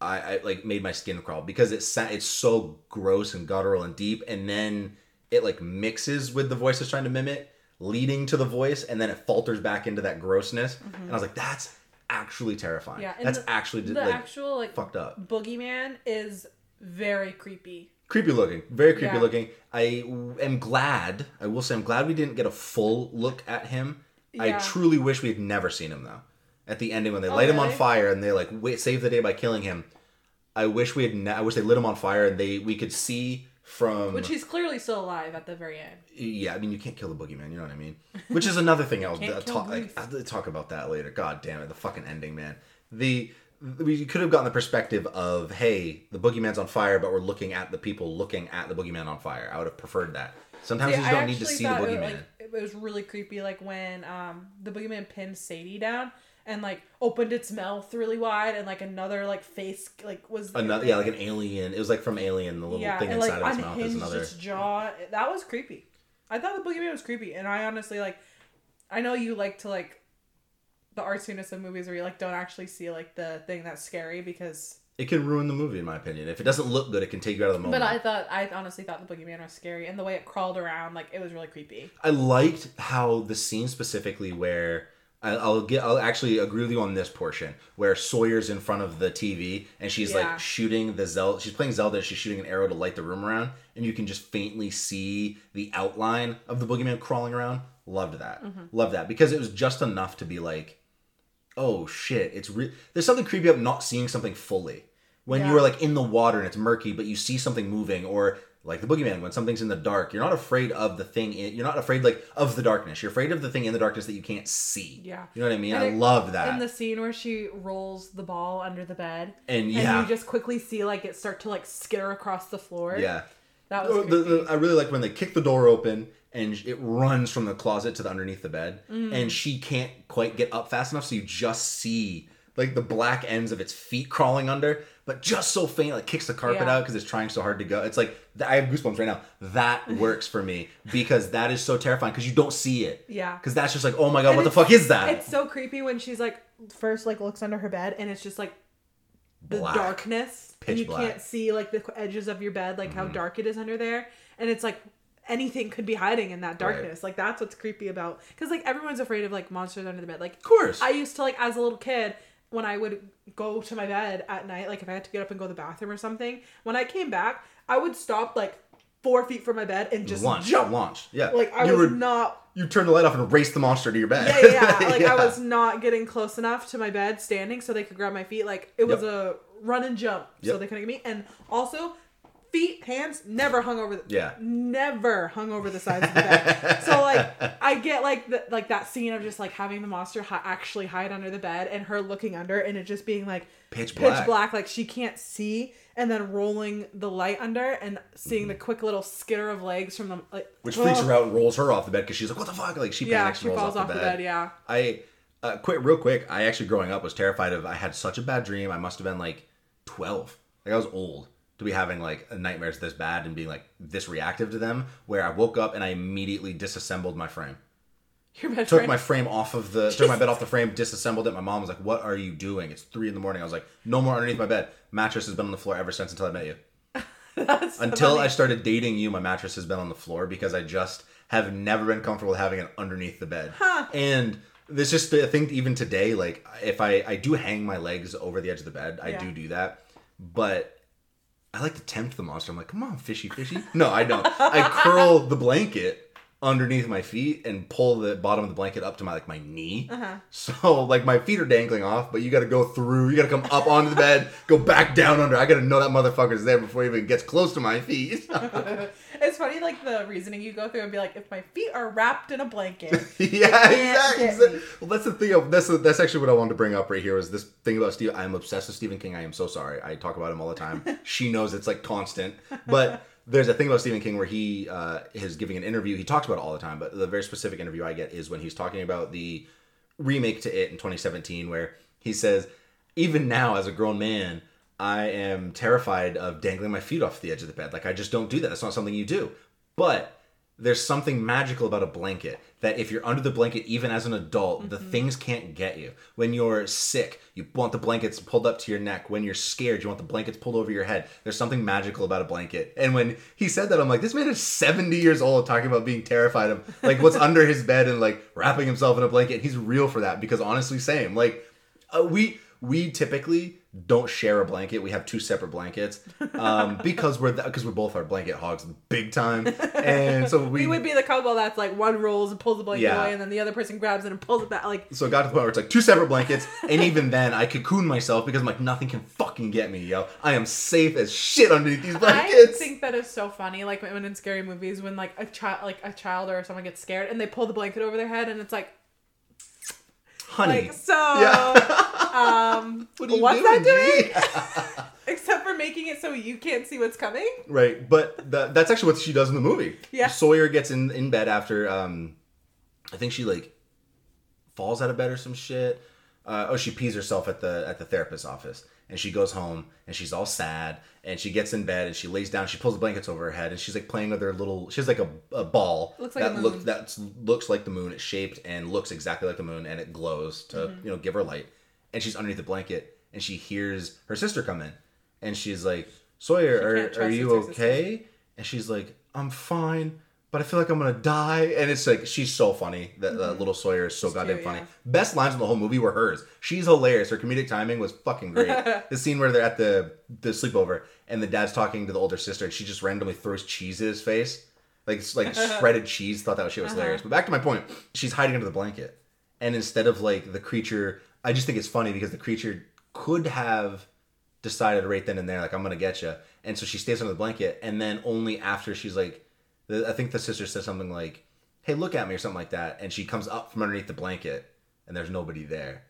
I, I like made my skin crawl because it's sa- it's so gross and guttural and deep, and then it like mixes with the voices trying to mimic, leading to the voice, and then it falters back into that grossness. And I was like, that's actually terrifying. Mm-hmm. Yeah, that's the- actually The like actual like fucked up. boogeyman is very creepy. creepy looking very creepy Yeah. looking I am glad i will say i'm glad we didn't get a full look at him i truly wish we had never seen him though at the ending when they light him on fire and they like wait save the day by killing him i wish we had ne- i wish they lit him on fire and they we could see from Which he's clearly still alive at the very end. yeah i mean you can't kill the boogeyman you know what i mean? Which is another thing i'll [LAUGHS] uh, talk, I'll talk about that later. God damn it the fucking ending man. The we could have gotten the perspective of hey the boogeyman's on fire but we're looking at the people looking at the boogeyman on fire. I would have preferred that. Sometimes Yeah, you just don't need to see the boogeyman It, like, it was really creepy, like when um the boogeyman pinned Sadie down and like opened its mouth really wide, and like another like face like was another yeah like an alien it was like from alien the little yeah, thing and like inside of its mouth is another its jaw. That was creepy. I thought the boogeyman was creepy, and I honestly like. I know you like to like the artsiness of movies where you like don't actually see like the thing that's scary because. it can ruin the movie in my opinion if it doesn't look good it can take you out of the moment But I thought I honestly thought the boogeyman was scary, and the way it crawled around, like it was really creepy. I liked how the scene specifically where I- I'll get I'll actually agree with you on this portion where Sawyer's in front of the TV and she's Yeah. like shooting the Zelda she's playing Zelda she's shooting an arrow to light the room around and you can just faintly see the outline of the boogeyman crawling around loved that mm-hmm. loved that because it was just enough to be like oh shit it's re- there's something creepy about not seeing something fully when Yeah. you are like in the water and it's murky but you see something moving or like the boogeyman when something's in the dark you're not afraid of the thing in, you're not afraid like of the darkness you're afraid of the thing in the darkness that you can't see Yeah. you know what i mean And i it- love that In the scene where she rolls the ball under the bed, And yeah. you just quickly see like it start to like skitter across the floor. yeah that Oh, was the- the- I really like when they kick the door open and it runs from the closet to the underneath the bed, Mm. and she can't quite get up fast enough, so you just see like the black ends of its feet crawling under, but just so faint, like kicks the carpet Yeah. out because it's trying so hard to go. It's like I have goosebumps right now. That [LAUGHS] works for me because that is so terrifying because you don't see it. Yeah. Because that's just like, oh my god, And what the fuck is that? It's so creepy when she's like first like looks under her bed and it's just like the Black. darkness Pitch and you black. Mm-hmm. can't see like the edges of your bed like how dark it is under there and it's like anything could be hiding in that darkness like that's what's creepy about because like everyone's afraid of like monsters under the bed like Of course. i used to like as a little kid when i would go to my bed at night like if i had to get up and go to the bathroom or something when i came back i would stop like four feet from my bed and just launch, jump launch. Yeah. like i you was were, not You turn the light off and race the monster to your bed. yeah, yeah, yeah. [LAUGHS] Like I was not getting close enough to my bed standing so they could grab my feet. Like it was Yep. a run and jump so they couldn't get me. And also, feet, hands never hung over. The, Yeah. never hung over the sides of the bed. so like I get like the, like that scene of just like having the monster hi- actually hide under the bed and her looking under and it just being like Pitch pitch black. black, like she can't see. And then rolling the light under and seeing the quick little skitter of legs from the like Mm-hmm. which freaks her out and rolls her off the bed because she's like, "What the fuck?" Like she Yeah, panics, she and rolls falls off the bed, yeah. I uh, quick, real quick. I actually growing up was terrified of. I had such a bad dream. I must have been like twelve. Like I was old to be having like nightmares this bad and being like this reactive to them. Where I woke up and I immediately disassembled my frame. Your bed Took frame. my frame off of the took my bed off the [LAUGHS] frame, disassembled it. My mom was like, "What are you doing? It's three in the morning." I was like, "No more underneath my bed. Mattress has been on the floor ever since until I met you." [LAUGHS] That's Until funny. I started dating you, my mattress has been on the floor because I just have never been comfortable having it underneath the bed. And this just I think even today, like if I I do hang my legs over the edge of the bed, I do do that, but I like to tempt the monster. I'm like, come on, fishy, fishy. No, I don't. I curl the blanket underneath my feet and pull the bottom of the blanket up to my like my knee. Uh-huh. So like my feet are dangling off, but you got to go through. You got to come up onto the bed, go back down under. I got to know that motherfucker's there before he even gets close to my feet. [LAUGHS] it's funny, like the reasoning you go through and be like, if my feet are wrapped in a blanket, [LAUGHS] yeah, exactly. Well, that's the thing. Of, that's that's actually what I wanted to bring up right here. Was this thing about Steve? I'm obsessed with Stephen King. I am so sorry. I talk about him all the time. [LAUGHS] she knows it's like constant. But there's a thing about Stephen King where he uh, is giving an interview. He talks about it all the time. But the very specific interview I get is when he's talking about the remake to it in 2017, where he says, even now as a grown man. I am terrified of dangling my feet off the edge of the bed. Like I just don't do that. That's not something you do. But there's something magical about a blanket that if you're under the blanket even as an adult the things can't get you. When you're sick you want the blankets pulled up to your neck. When you're scared you want the blankets pulled over your head. There's something magical about a blanket. And when he said that i'm like this man is 70 years old talking about being terrified of like what's under his bed and like wrapping himself in a blanket. He's real for that because honestly same. Like uh, we we typically don't share a blanket. We have two separate blankets um, [LAUGHS] because we're because we're both our blanket hogs big time, and so [LAUGHS] we, we would be the couple that's like one rolls and pulls the blanket Yeah. away, and then the other person grabs it and pulls it back. Like, so it got to the point where it's like two separate blankets, and [LAUGHS] even then I cocoon myself because I'm like nothing can fucking get me, yo. I am safe as shit underneath these blankets. I think that is so funny. Like when in scary movies, when like a child, like a child or someone gets scared and they pull the blanket over their head, and it's like, Honey, like so. um, [LAUGHS] what what's doing, that doing? [LAUGHS] Except for making it so you can't see what's coming. Right, but the, that's actually what she does in the movie. Yeah. Sawyer gets in in bed after um, I think she like falls out of bed or some shit. Uh, oh, she pees herself at the at the therapist's office, and she goes home and she's all sad, and she gets in bed and she lays down. She pulls the blankets over her head, and she's like playing with her little. She has like a, a ball Looks like that looks that looks like the moon. It's shaped and looks exactly like the moon, and it glows to Mm-hmm. you know give her light. And she's underneath the blanket, and she hears her sister come in, and she's like, "Sawyer, can't are, are you his sister. okay?" And she's like, "I'm fine." But I feel like I'm gonna die, and it's like she's so funny. That that little Sawyer is so goddamn cute, funny. Mm-hmm. yeah. Best lines in the whole movie were hers. She's hilarious. Her comedic timing was fucking great. [LAUGHS] the scene where they're at the the sleepover and the dad's talking to the older sister, and she just randomly throws cheese in his face, like like [LAUGHS] shredded cheese. Thought that shit was Uh-huh. hilarious. But back to my point, she's hiding under the blanket, and instead of like the creature, I just think it's funny because the creature could have decided right then and there, like I'm gonna get you, and so she stays under the blanket, and then only after she's like, I think the sister says something like, "Hey, look at me" or something like that, and she comes up from underneath the blanket, and there's nobody there.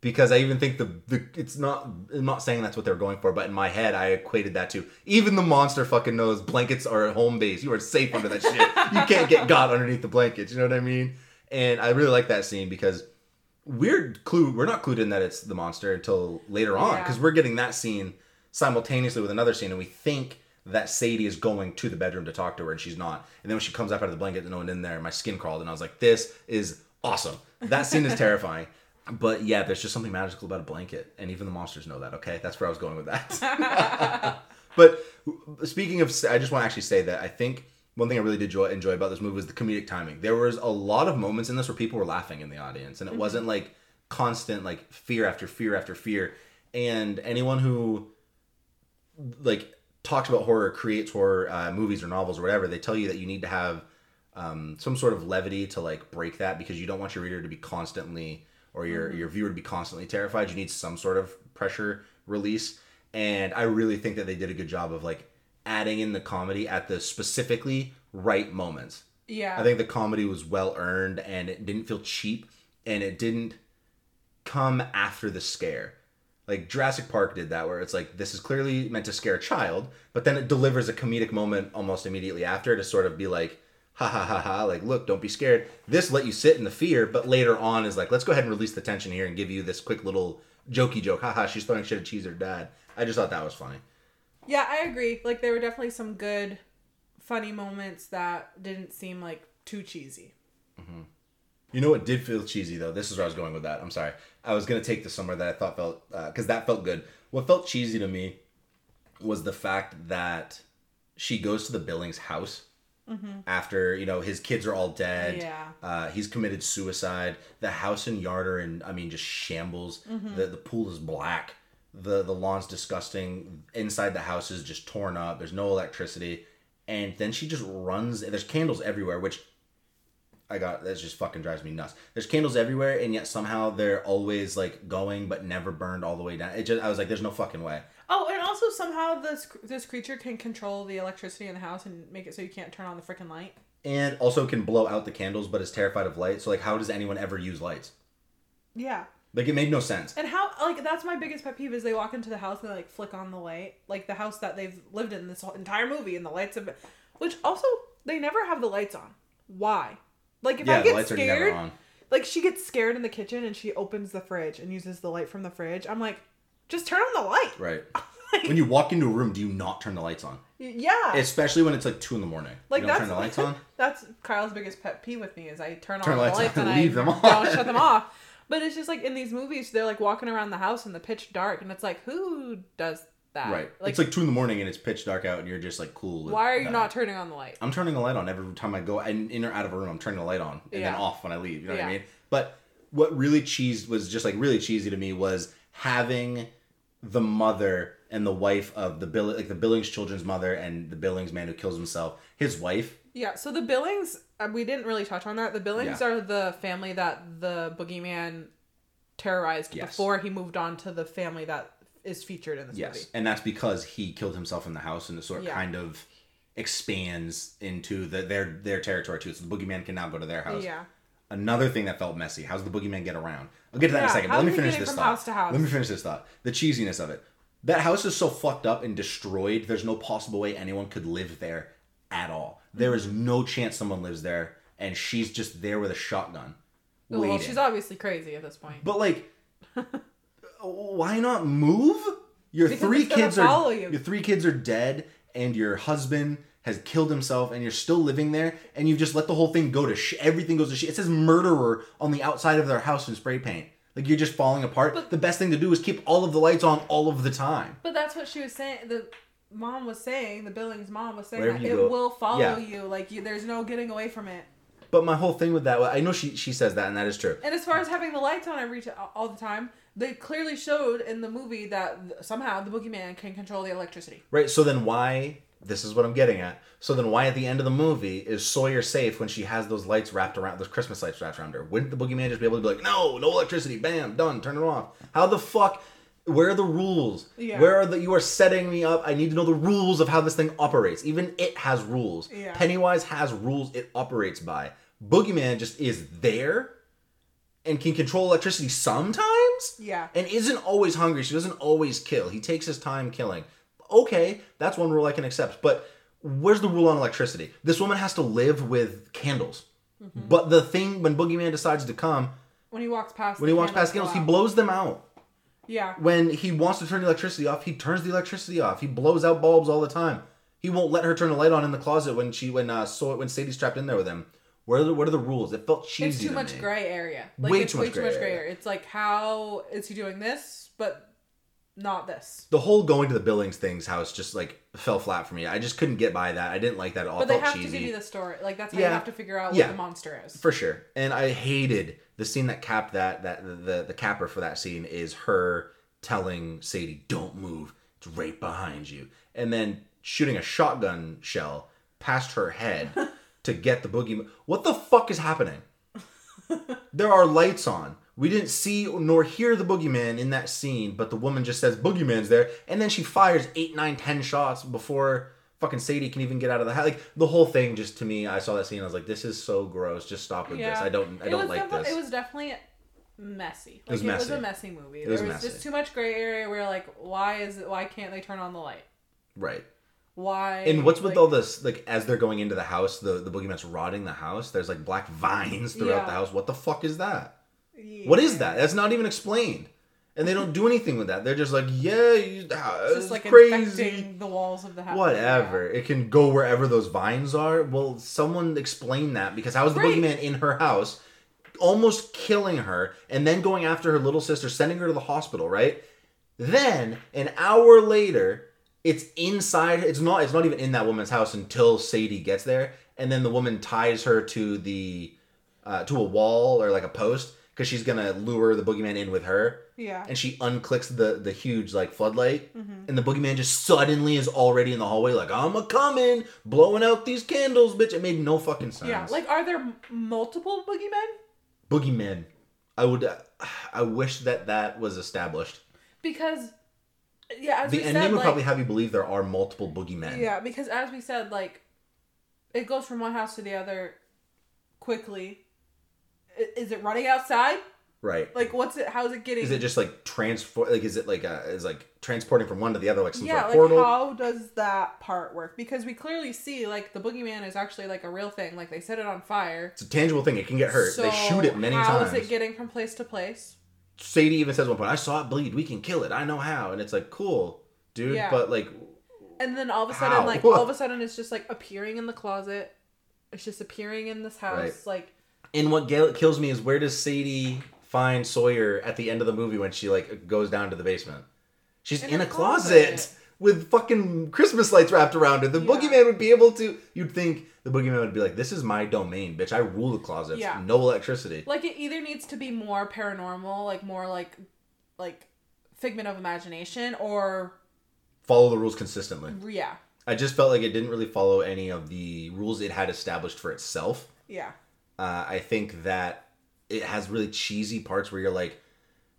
Because I even think the, the it's not I'm not saying that's what they're going for, but in my head I equated that to even the monster fucking knows blankets are at home base. You are safe under that shit. You can't get got underneath the blankets. You know what I mean? And I really like that scene because we're clue we're not clued in that it's the monster until later on Yeah. because we're getting that scene simultaneously with another scene and we think that Sadie is going to the bedroom to talk to her and she's not. And then when she comes up out of the blanket and no one in there my skin crawled and I was like this is awesome. That scene is terrifying. [LAUGHS] But yeah there's just something magical about a blanket and even the monsters know that okay? That's where I was going with that. [LAUGHS] But speaking of, I just want to actually say that I think one thing I really did enjoy, enjoy about this movie was the comedic timing. There was a lot of moments in this where people were laughing in the audience, and it mm-hmm. wasn't like constant like fear after fear after fear. And anyone who like talks about horror, creates horror uh, movies or novels or whatever, they tell you that you need to have um, some sort of levity to like break that because you don't want your reader to be constantly or your your viewer to be constantly terrified. You need some sort of pressure release, and I really think that they did a good job of like adding in the comedy at the specifically right moments. Yeah. I think the comedy was well earned and it didn't feel cheap and it didn't come after the scare. Like Jurassic Park did that where it's like this is clearly meant to scare a child, but then it delivers a comedic moment almost immediately after to sort of be like ha ha ha ha like look don't be scared. This let you sit in the fear, but later on is like let's go ahead and release the tension here and give you this quick little jokey joke. Haha, she's throwing shit at cheese at her dad. I just thought that was funny. Yeah, I agree. Like there were definitely some good, funny moments that didn't seem like too cheesy. Mm-hmm. You know what did feel cheesy though? This is where I was going with that. I'm sorry. I was gonna take this somewhere that I thought felt uh, because that felt good. What felt cheesy to me was the fact that she goes to the Billings house mm-hmm. after you know his kids are all dead. Yeah. Uh, he's committed suicide. The house and yard are in, I mean, just shambles. Mm-hmm. The the pool is black. The the lawn's disgusting. Inside the house is just torn up. There's no electricity, and then she just runs. There's candles everywhere, which I got. That just fucking drives me nuts. There's candles everywhere, and yet somehow they're always like going, but never burned all the way down. It just I was like, there's no fucking way. Oh, and also somehow this this creature can control the electricity in the house and make it so you can't turn on the freaking light. And also can blow out the candles, but is terrified of light. So like, how does anyone ever use lights? Yeah. Like it made no sense. And how like that's my biggest pet peeve is they walk into the house and they like flick on the light, like the house that they've lived in this whole entire movie, and the lights have, been, which also they never have the lights on. Why? Like if Yeah, I the get scared, on. like she gets scared in the kitchen and she opens the fridge and uses the light from the fridge. I'm like, just turn on the light. [LAUGHS] Right. when you walk into a room, do you not turn the lights on? Yeah. Especially when it's like two in the morning. like you don't that's turn the lights [LAUGHS] on. That's Kyle's biggest pet peeve with me is I turn, Turn on lights the lights on and and I leave them don't shut them [LAUGHS] off. But it's just like in these movies, they're like walking around the house in the pitch dark, and it's like, who does that? Right. Like, it's like two in the morning and it's pitch dark out, and you're just like cool. why are you not turning on the light? I'm turning the light on every time I go in, in or out of a room. I'm turning the light on and then off when I leave. You know what I mean? But what really cheesed was just like really cheesy to me was having the mother and the wife of the Bill like the Billings children's mother and the Billings man who kills himself. His wife. Yeah. So the Billings, uh, we didn't really touch on that. The Billings Yeah. are the family that the boogeyman terrorized Yes. before he moved on to the family that is featured in this Yes, movie. and that's because he killed himself in the house, and it sort of Yeah. kind of expands into the, their their territory too. So the boogeyman can now go to their house. Yeah. Another thing that felt messy. How's the boogeyman get around? I'll get to that in a Yeah, second. how But let me is he finish getting this from thought. house to house? Let me finish this thought. The cheesiness of it. That house is so fucked up and destroyed. There's no possible way anyone could live there at all. There mm-hmm. is no chance someone lives there, and she's just there with a shotgun. Well, waiting. she's obviously crazy at this point. But like, [LAUGHS] why not move? Your Because three kids are you. your three kids are dead, and your husband has killed himself, and you're still living there, and you've just let the whole thing go to sh- everything goes to shit. It says murderer on the outside of their house in spray paint. Like you're just falling apart. the best thing to do is keep all of the lights on all of the time. But that's what she was saying. The mom was saying, the Billings mom was saying that it go- will follow Yeah. you. Like you, there's no getting away from it. But my whole thing with that, I know she she says that, and that is true. And as far as having the lights on every t- all the time, they clearly showed in the movie that somehow the boogeyman can control the electricity. Right. So then why? This is what I'm getting at. So then why at the end of the movie is Sawyer safe when she has those lights wrapped around those Christmas lights wrapped around her? Wouldn't the boogeyman just be able to be like, no, no electricity, bam, done, turn it off? How the fuck? Where are the rules? Yeah. Where are the? You are setting me up. I need to know the rules of how this thing operates. Even it has rules. Yeah. Pennywise has rules it operates by. Boogeyman just is there and can control electricity sometimes Yeah. and isn't always hungry. She doesn't always kill. He takes his time killing. Okay, that's one rule I can accept. But where's the rule on electricity? This woman has to live with candles. Mm-hmm. But the thing when Boogeyman decides to come, When he walks past, when he walks past candles candles, he blows them out. Yeah. When he wants to turn the electricity off, he turns the electricity off. He blows out bulbs all the time. He won't let her turn the light on in the closet when she when uh so when Sadie's trapped in there with him. What are the, what are the rules? It felt cheesy. It's too to much me. gray area. Like, Way it's too way much too gray much gray area. It's like how is he doing this, but not this. the whole going to the Billings thing's house just like fell flat for me. I just couldn't get by that. I didn't like that at all. But they felt have cheesy. to give you the story. Like that's how Yeah. you have to figure out what Yeah. the monster is. for sure. And I hated the scene that capped that that the, the the capper for that scene is her telling Sadie, "Don't move. It's right behind you," and then shooting a shotgun shell past her head [LAUGHS] to get the boogeyman. What the fuck is happening? [LAUGHS] there are lights on. We didn't see nor hear the boogeyman in that scene, but the woman just says boogeyman's there, and then she fires eight, nine, ten shots before fucking Sadie can even get out of the house. Like the whole thing, just to me, I saw that scene, I was like, this is so gross. Just stop with this. I don't, I It don't like this. It was definitely messy. Like, was it was a messy movie. It was there was messy. just too much gray area where like why is it why can't they turn on the light? right. Why And what's with like, all this? Like as they're going into the house, the the boogeyman's rotting the house. There's like black vines throughout Yeah. the house. What the fuck is that? What is that? That's not even explained. And they don't do anything with that. They're just like, yeah, you, uh, It's it's just like crazy. the walls of the house. Whatever. It can go wherever those vines are. Well, someone explain that because how is the Right. boogeyman in her house, almost killing her, and then going after her little sister, sending her to the hospital, right? Then, an hour later, it's inside. It's not. It's not even in that woman's house until Sadie gets there, and then the woman ties her to the uh, to a wall or like a post because she's gonna lure the boogeyman in with her. Yeah. And she unclicks the the huge like floodlight, and the boogeyman just suddenly is already in the hallway, like I'm a coming, blowing out these candles, bitch. It made no fucking sense. Yeah. Like, are there m- multiple boogeymen? boogeymen I would. Uh, I wish that that was established. Because, yeah, as the ending said, would like, probably have you believe there are multiple boogeymen. Yeah, because as we said, like, it goes from one house to the other quickly. Is it running outside? Right. Like, what's it? How's it getting? Is it just like transport? Like, is it like a, is like transporting from one to the other, like some yeah, sort of like portal? how does that part work? Because we clearly see like the boogeyman is actually like a real thing. Like they set it on fire. It's a tangible thing. It can get hurt. they shoot it many how times. How is it getting from place to place? Sadie even says one point, "I saw it bleed. We can kill it. I know how." And it's like, cool, dude. Yeah. But like, And then all of a sudden, How? like [LAUGHS] all of a sudden, it's just like appearing in the closet. It's just appearing in this house. Right. Like and what ga- kills me is where does Sadie find Sawyer at the end of the movie when she like goes down to the basement? She's in, In a a closet. closet. With fucking Christmas lights wrapped around it. The Yeah. boogeyman would be able to. You'd think the boogeyman would be like, "This is my domain, bitch. I rule the closets. Yeah. No electricity." like it either needs to be more paranormal, like more like like figment of imagination, or Follow the rules consistently. yeah, I just felt like it didn't really follow any of the rules it had established for itself. yeah, Uh, I think that it has really cheesy parts where you're like,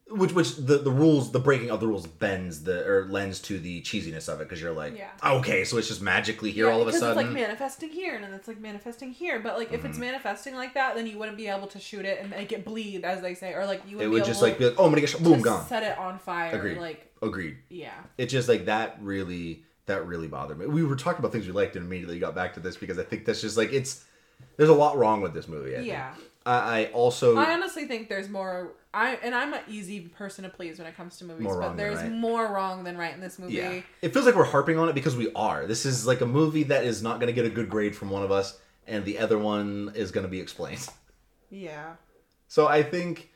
which which the the rules, the breaking of the rules bends the or lends to the cheesiness of it because you're like, Yeah. okay, so it's just magically here yeah, all of a sudden. Mm-hmm. it's like manifesting here, and then it's like manifesting here. But like if it's manifesting like that, then you wouldn't be able to shoot it and make it bleed, as they say, or like you would it would just like be like, oh, I'm gonna get shot. Boom, gone. set it on fire. Agreed. Like Agreed. yeah, It's just like that really that really bothered me. We were talking about things we liked and immediately got back to this because I think that's just like it's there's a lot wrong with this movie. I think. I, I also I honestly think there's more. I and I'm an easy person to please when it comes to movies, More wrong but than there's right. more wrong than right in this movie. yeah. It feels like we're harping on it because we are. This is like a movie that is not going to get a good grade from one of us, and the other one is going to be explained. Yeah. So I think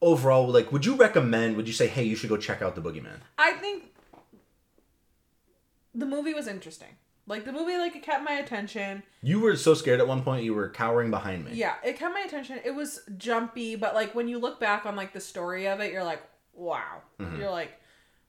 overall, like, would you recommend? Would you say, hey, you should go check out the Boogeyman? I think the movie was interesting. Like the movie, like it kept my attention. You were so scared at one point, you were cowering behind me. Yeah, it kept my attention. It was jumpy, but like when you look back on like the story of it, you're like, wow. Mm-hmm. You're like,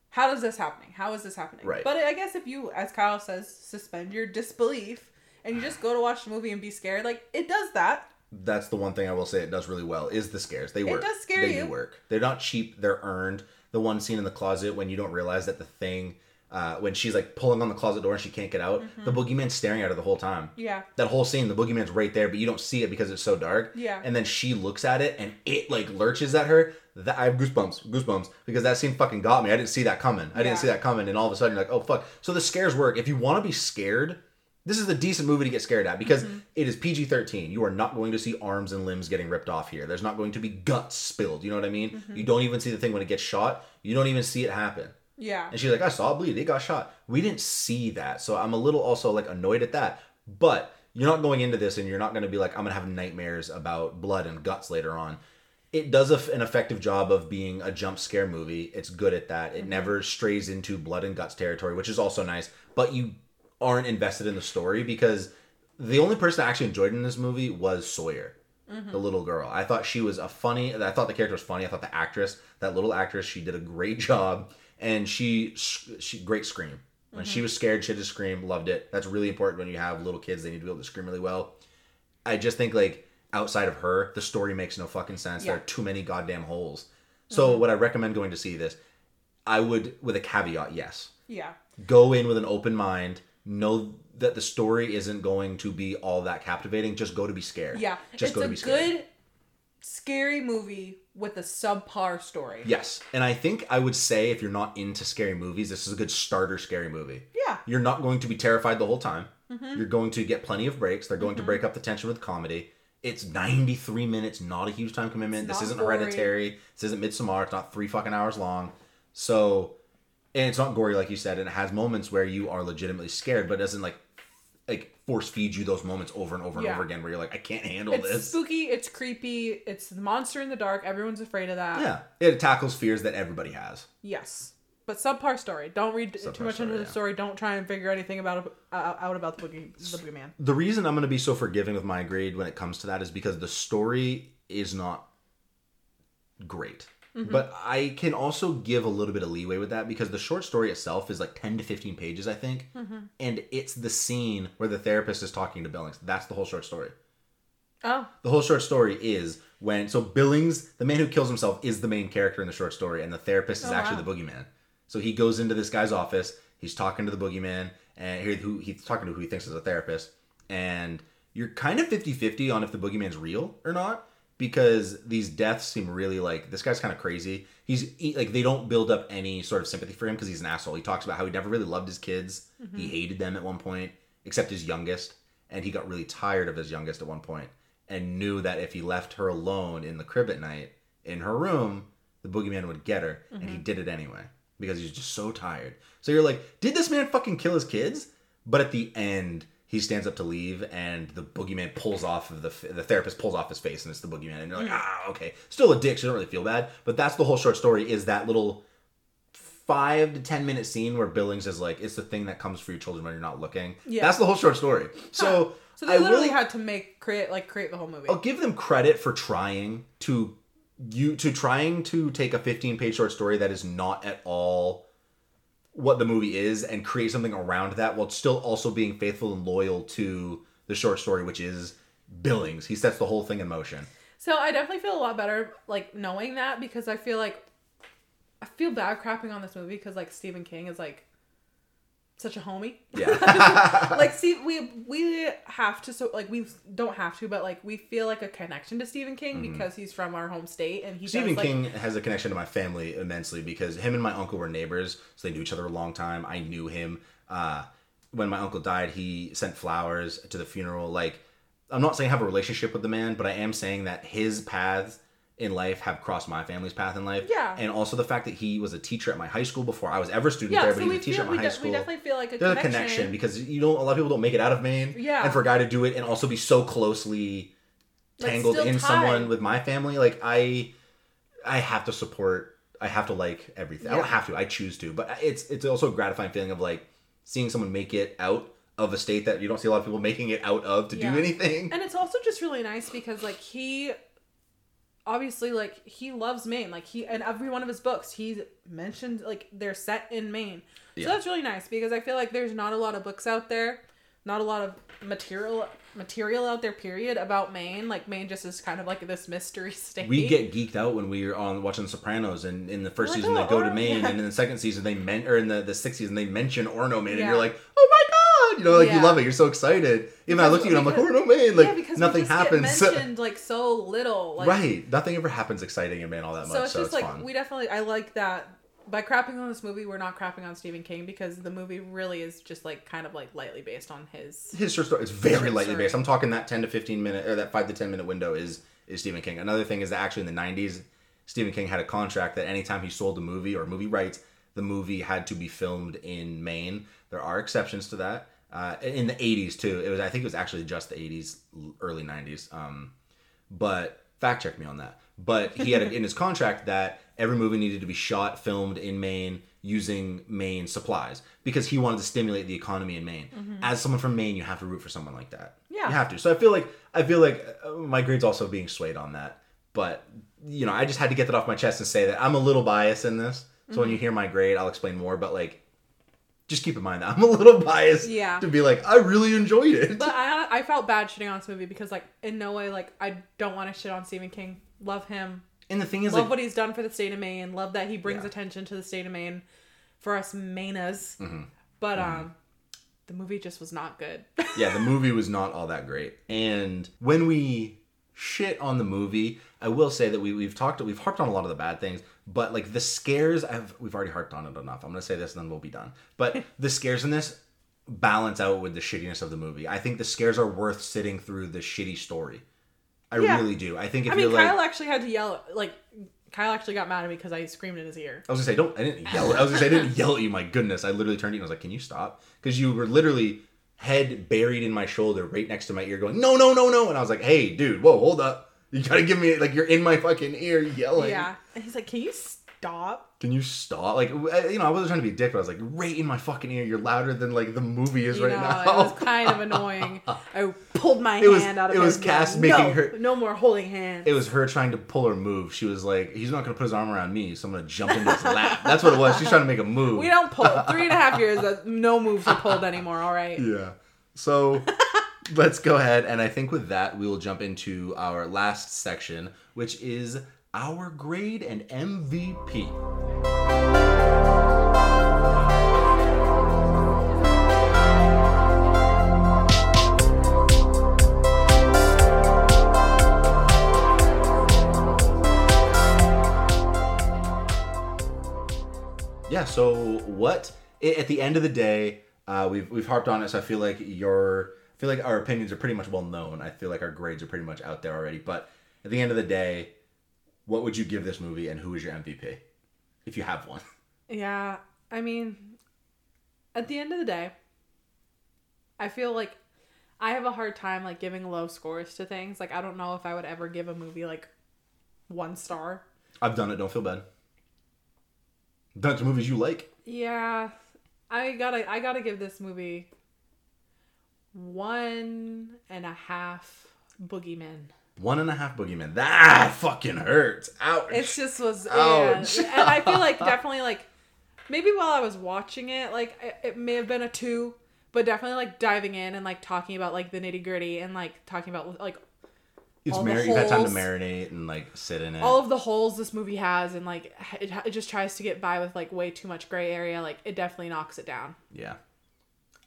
how is this happening? How is this happening? Right. But I guess if you, as Kyle says, suspend your disbelief and you just go to watch the movie and be scared, like it does that. That's the one thing I will say it does really well is the scares. They work. It does scare they you. do work. They're not cheap. They're earned. The one scene in the closet when you don't realize that the thing, uh, when she's like pulling on the closet door and she can't get out, the boogeyman's staring at her the whole time. Mm-hmm. Yeah. That whole scene, the boogeyman's right there, but you don't see it because it's so dark. Yeah. And then she looks at it and it like lurches at her. That I have goosebumps, goosebumps because that scene fucking got me. I didn't see that coming. I Yeah. didn't see that coming, and all of a sudden you're like, oh fuck. So the scares work. If you want to be scared, this is a decent movie to get scared at because Mm-hmm. it is PG 13. You are not going to see arms and limbs getting ripped off here. There's not going to be guts spilled. You know what I mean? Mm-hmm. You don't even see the thing when it gets shot. You don't even see it happen. Yeah. And she's like, I saw bleed. It got shot. We didn't see that. So I'm a little also like annoyed at that. But you're not going into this and you're not going to be like, I'm going to have nightmares about blood and guts later on. It does a, an effective job of being a jump scare movie. It's good at that. It mm-hmm. never strays into blood and guts territory, which is also nice. But you aren't invested in the story because the only person I actually enjoyed in this movie was Sawyer, mm-hmm. the little girl. I thought she was a funny. I thought the character was funny. I thought the actress, that little actress, she did a great [LAUGHS] job, and she she great scream. When she mm-hmm. was scared, she had to scream. Loved it. That's really important when you have little kids. They need to be able to scream really well. I just think like outside of her, the story makes no fucking sense. There are too many goddamn holes. Mm-hmm. So would I recommend going to see this? I would with a caveat, yes Yeah. go in with an open mind know that the story isn't going to be all that captivating just go to be scared Yeah. just it's go to be scared good, scary movie with a subpar story. yes and i think i would say if you're not into scary movies this is a good starter scary movie. Yeah. Mm-hmm. you're not going to be terrified the whole time. You're going to get plenty of breaks. They're going to break up the tension with comedy. It's 93 minutes not a huge time commitment. This isn't gory. hereditary. This isn't midsommar. It's not three fucking hours long. So and it's not gory like you said and it has moments where you are legitimately scared but it doesn't like like force feed you those moments over and over and Yeah. over again where you're like i can't handle It's this It's spooky. It's creepy. It's the monster in the dark. Everyone's afraid of that. yeah it tackles fears that everybody has Yes. but subpar story. Don't read too much story, into the yeah. story. Don't try and figure anything about uh, out about the boogie the boogeyman. the reason I'm going to be so forgiving with my grade when it comes to that is because the story is not great. Mm-hmm. But I can also give a little bit of leeway with that because the short story itself is like 10 to 15 pages, I think. Mm-hmm. And it's the scene where the therapist is talking to Billings. That's the whole short story. Oh, The whole short story is when so Billings, the man who kills himself, is the main character in the short story, and the therapist is Oh, actually wow. the boogeyman. So he goes into this guy's office, he's talking to the boogeyman, and here who he's talking to who he thinks is a therapist, and you're kind of 50-50 on if the boogeyman's real or not because these deaths seem really like this guy's kind of crazy. He's he, like they don't build up any sort of sympathy for him because he's an asshole. He talks about how he never really loved his kids. He mm-hmm. hated them at one point, except his youngest, and he got really tired of his youngest at one point and knew that if he left her alone in the crib at night in her room, the boogeyman would get her, and he mm-hmm. did it anyway because he was just so tired. So you're like, did this man fucking kill his kids? But at the end, he stands up to leave, and the boogeyman pulls off of the the therapist pulls off his face, and it's the boogeyman, and you're like, ah, okay, still a dick, so you don't really feel bad. But that's the whole short story is that little five to ten minute scene where Billings is like, it's the thing that comes for your children when you're not looking. Yeah. That's the whole short story. So. so they I literally will- had to make create like create the whole movie. I'll give them credit for trying to you to trying to take a 15 page short story that is not at all what the movie is and create something around that while still also being faithful and loyal to the short story which is Billings. He sets the whole thing in motion. So I definitely feel a lot better like knowing that because I feel like I feel bad crapping on this movie because like Stephen King is like such a homie. Yeah. [LAUGHS] like see we we have to so like we don't have to but like we feel like a connection to Stephen King because he's from our home state and he Mm-hmm. Stephen does, like, King has a connection to my family immensely because him and my uncle were neighbors, so they knew each other a long time. I knew him. Uh, when my uncle died, he sent flowers to the funeral. Like, I'm not saying I have a relationship with the man, but I am saying that his paths in life have crossed my family's path in life. Yeah. And also the fact that he was a teacher at my high school before I was ever a student yeah there, so but he we was a teacher feel at my high de- school. we definitely feel like a There's connection. a connection because you don't. A lot of people don't make it out of Maine. Yeah. And for a guy to do it and also be so closely tangled in tied. someone with my family, like I, I have to support. I have to like everything. I don't have to. I choose to. But it's it's also a gratifying feeling of like seeing someone make it out of a state that you don't see a lot of people making it out of to Yeah. do anything. And it's also just really nice because like he obviously like he loves Maine. Like he in every one of his books he mentioned like they're set in Maine. So that's really nice because I feel like there's not a lot of books out there, not a lot of material material out there period about Maine. Like Maine just is kind of like this mystery [LAUGHS] state. we get geeked out when we were on watching The Sopranos, and in the first Like, season they oh, go to Maine, yeah. and in the second season they men or in the, the sixth season they mention Orono, Maine, and you're like, oh my god, you know, like you love it, you're so excited. Even I Because- looked at you and I'm like, because- oh, Orono, Maine, like yeah, because nothing happens. [LAUGHS] Mentioned like so little. Like, right, nothing ever happens exciting in Maine all that much, So it's so just it's like fun. we definitely I like that by crapping on this movie we're not crapping on Stephen King because the movie really is just like kind of like lightly based on his his short story is very lightly story. based. I'm talking that 10 to 15 minute or that 5 to 10 minute window is is Stephen King. Another thing is that actually in the 90s, Stephen King had a contract that anytime he sold a movie or movie rights, the movie had to be filmed in Maine. There are exceptions to that. Uh, in the 80s too. It was I think it was actually just the 80s, early 90s. Um, but fact check me on that. But he had in his [LAUGHS] contract that every movie needed to be shot, filmed in Maine using Maine supplies because he wanted to stimulate the economy in Maine. As someone from Maine, you have to root for someone like that. Yeah. you have to. So I feel like I feel like uh, my grade's also being swayed on that. But you know, I just had to get that off my chest and say that I'm a little biased in this. So when you hear my grade, I'll explain more. But like, just keep in mind that I'm a little biased. Yeah. To be like, I really enjoyed it. But I I felt bad shitting on this movie because like in no way like I don't want to shit on Stephen King. Love him. and the thing is, Love like, what he's done for the state of Maine. Love that he brings Yeah. attention to the state of Maine for us Mainers. Mm-hmm. But um the movie just was not good. [LAUGHS] yeah, the movie was not all that great. And when we shit on the movie, I will say that we we've talked we've harped on a lot of the bad things, but like the scares, I've we've already harped on it enough. I'm gonna say this and then we'll be done. But [LAUGHS] the scares in this balance out with the shittiness of the movie. I think the scares are worth sitting through the shitty story. I Yeah. really do. I think if I mean you're like Kyle actually had to yell like Kyle actually got mad at me because I screamed in his ear. I was gonna say, don't. I didn't yell. I was gonna say, I didn't yell at you. My goodness, I literally turned to you and I was like, "Can you stop?" Because you were literally head buried in my shoulder, right next to my ear, going, "No, no, no, no!" And I was like, "Hey, dude, whoa, hold up! You gotta give me like you're in my fucking ear yelling." Yeah. And he's like, Can you stop. Can you stop? Like, uh, you know, I wasn't trying to be a dick, but I was like, right in my fucking ear. You're louder than like the movie is You right know, now. it was kind of [LAUGHS] annoying. I pulled my It was- hand out of it was his Cass making no, her- No more holding hands. it was her trying to pull her move. She was like, he's not going to put his arm around me, so I'm going to jump into his lap. [LAUGHS] That's what it was. She's trying to make a move. We don't pull. Three and a half years, that uh, [LAUGHS] no moves are pulled anymore. All right. Yeah. So let's go ahead. And I think with that, we will jump into our last section, which is our grade and MVP. Yeah. So what? At the end of the day, uh, we've we've harped on. So I feel like your I feel like our opinions are pretty much well known. I feel like our grades are pretty much out there already. But at the end of the day, what would you give this movie, and who is your MVP, if you have one? Yeah, I mean, at the end of the day, I feel like I have a hard time like giving low scores to things. Like I don't know if I would ever give a movie like one star. I've done it. Don't feel bad. Done to movies you like. Yeah, I gotta I gotta give this movie one and a half boogeymen. One and a half boogeyman. That fucking hurts. Ouch. It just was, yeah. Ouch. and I feel like [LAUGHS] definitely like maybe while I was watching it, like it, it may have been a two, but definitely like diving in and like talking about like the nitty gritty and like talking about like it's mar- you've had time to marinate and like sit in it. all of the holes this movie has and like it, it just tries to get by with like way too much gray area. Like it definitely knocks it down. Yeah.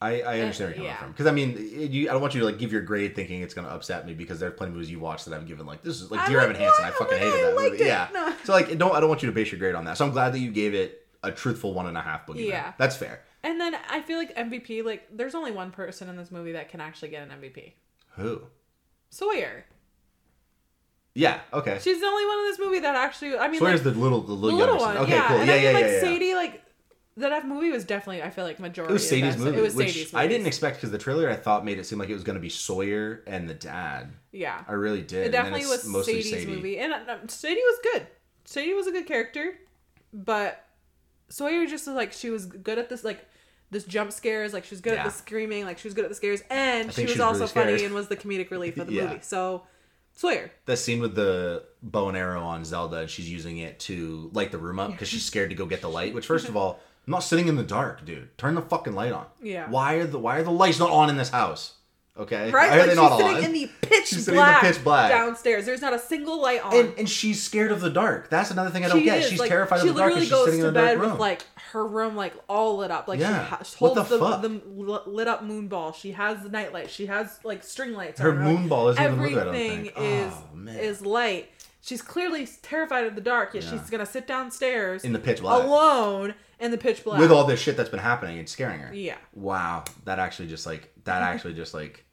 I, I understand where you're coming yeah. from because I mean it- you I don't want you to like give your grade thinking it's gonna upset me because there's plenty of movies you watch that I've given like this is like Dear Evan Hansen I fucking hated that movie it. yeah No. so like don't I don't want you to base your grade on that so I'm glad that you gave it a truthful one and a half boogeyman Yeah. that's fair And then I feel like MVP like there's only one person in this movie that can actually get an MVP. who Sawyer. yeah okay She's the only one in this movie that actually. I mean, so where's like, the little the the little, little one. okay yeah. cool And yeah I mean, yeah like yeah, yeah. Sadie, like that movie was definitely. I feel like majority. it was Sadie's movie It was which Sadie's. Movie. I didn't expect because the trailer I thought made it seem like it was gonna be Sawyer and the dad Yeah. I really did It definitely was mostly Sadie's Sadie. movie, and uh, Sadie was good. Sadie was a good character, but Sawyer just was like she was good at this like this jump scares, like she was good Yeah. at the screaming, like she was good at the scares, and she was she was also really funny and was the comedic relief of the Yeah. movie. So Sawyer, that scene with the bow and arrow on Zelda, and she's using it to light the room up because she's scared to go get the light. Which, [LAUGHS] first of all, I'm not sitting in the dark, dude. Turn the fucking light on. Yeah. Why are the Why are the lights not on in this house? Okay. right? Why are Like they she's not sitting on? in the pitch She's sitting in the black, pitch black. downstairs. There's not a single light on. and, and she's scared of the dark. That's another thing I don't She get. is, She's like, terrified she of the dark. and literally she's goes sitting to in a bed room. with like her room like all lit up. Like Yeah. she ha- What holds the the, fuck? the lit up moon ball. She has the night light. She has like string lights. Her on moon ball isn't even lit, Everything is Oh, man. is light. She's clearly terrified of the dark. Yet Yeah. she's gonna sit downstairs In the pitch black. alone in the pitch black with all this shit that's been happening and scaring her. Yeah. Wow, that actually just like that actually just like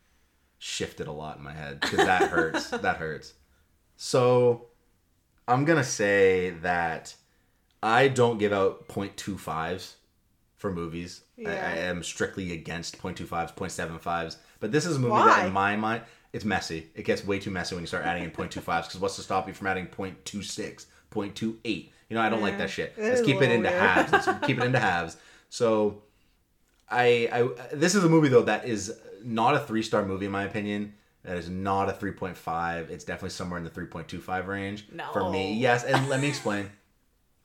shifted a lot in my head because that [LAUGHS] hurts. that hurts. So I'm gonna say that I don't give out 0.25s for movies. I, I am strictly against 0.25s, 0.75s. But this is a movie Why? that, in my mind, it's messy. It gets way too messy when you start adding in 0.25s because what's to stop you from adding 0.26, 0.28? You know, I don't like that shit. it Let's keep it into weird. halves. Let's keep it into halves. So I, I this is a movie though that is not a three star movie in my opinion. That is not a three point five. It's definitely somewhere in the three point two five range for me. Yes, and let me explain.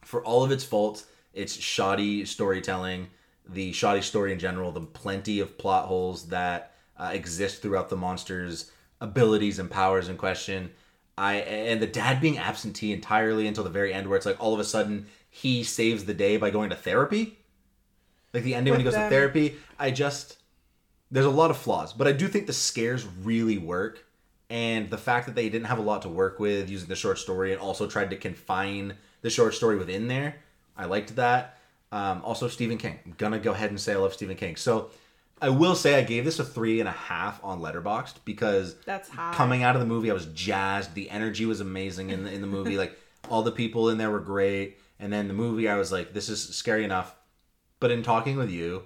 For all of its faults, its shoddy storytelling, the shoddy story in general, the plenty of plot holes that uh, exist throughout the monster's abilities and powers in question. I and the dad being absentee entirely until the very end, where it's like all of a sudden he saves the day by going to therapy. Like the ending when he goes to therapy, I just there's a lot of flaws, but I do think the scares really work. And the fact that they didn't have a lot to work with using the short story and also tried to confine the short story within there, I liked that. Um, also, Stephen King. I'm gonna go ahead and say I love Stephen King. So I will say I gave this a three and a half on Letterboxd because That's high. coming out of the movie, I was jazzed. The energy was amazing in the in the movie. like all the people in there were great. And then the movie, I was like, this is scary enough. But in talking with you,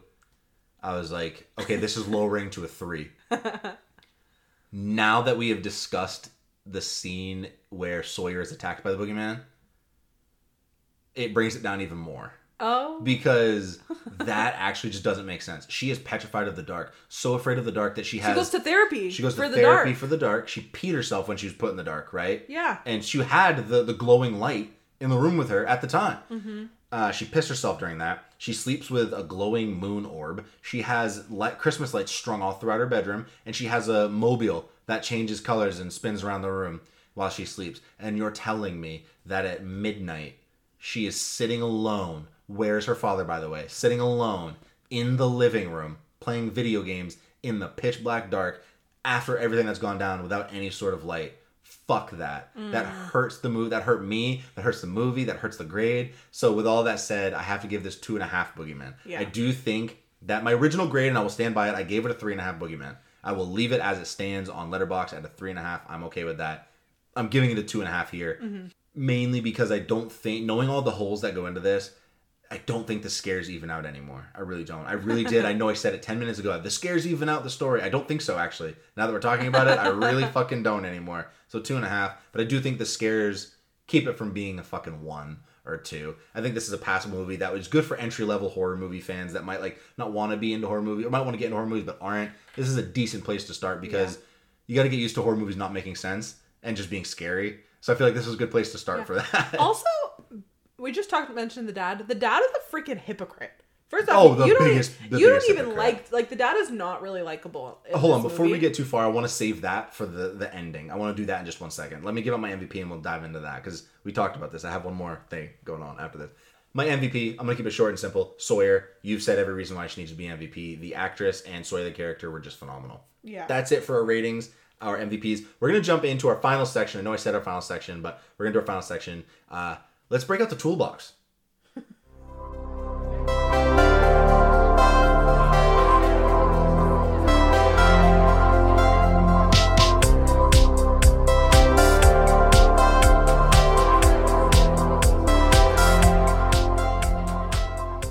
I was like, okay, this is lowering to a three. [LAUGHS] now that we have discussed the scene where Sawyer is attacked by the boogeyman, it brings it down even more Oh. because [LAUGHS] that actually just doesn't make sense. She is petrified of the dark, so afraid of the dark that she has. She goes to therapy. She goes for to the therapy for the dark. She peed herself when she was put in the dark, right? Yeah. And she had the the glowing light in the room with her at the time. Mm-hmm. Uh, she pissed herself during that. She sleeps with a glowing moon orb. She has light, Christmas lights strung all throughout her bedroom, and she has a mobile that changes colors and spins around the room while she sleeps. And you're telling me that at midnight she is sitting alone. Where's her father, by the way? Sitting alone in the living room playing video games in the pitch black dark after everything that's gone down without any sort of light. Fuck that. That mm. hurts the movie. That hurt me. That hurts the movie. That hurts the grade. So, with all that said, I have to give this two and a half boogeyman. Yeah. I do think that my original grade, and I will stand by it, I gave it a three and a half boogeyman. I will leave it as it stands on Letterboxd at a three and a half. I'm okay with that. I'm giving it a two and a half here, mm-hmm. mainly because I don't think, knowing all the holes that go into this, I don't think the scares even out anymore. I really don't. I really did. I know I said it 10 minutes ago. The scares even out the story. I don't think so, actually. Now that we're talking about it, I really [LAUGHS] fucking don't anymore. So two and a half. But I do think the scares keep it from being a fucking one or two. I think this is a passable movie that was good for entry level horror movie fans that might like not want to be into horror movies or might want to get into horror movies but aren't. This is a decent place to start because you got to get used to horror movies not making sense and just being scary. So I feel like this was a good place to start for that. Also, we just talked mentioned the dad. The dad is a freaking hypocrite. First off, Oh, the you don't, biggest- even, the you don't even hypocrite. like like the dad is not really likable. Hold on, before we get too far, I want to save that for the the ending. I want to do that in just one second. Let me give out my MVP and we'll dive into that because we talked about this. I have one more thing going on after this. My MVP, I'm gonna keep it short and simple. Sawyer, you've said every reason why she needs to be MVP. The actress and Sawyer the character were just phenomenal. Yeah. That's it for our ratings, our MVPs. We're gonna jump into our final section. I know I said our final section, but we're gonna do our final section. Uh, let's break out the toolbox.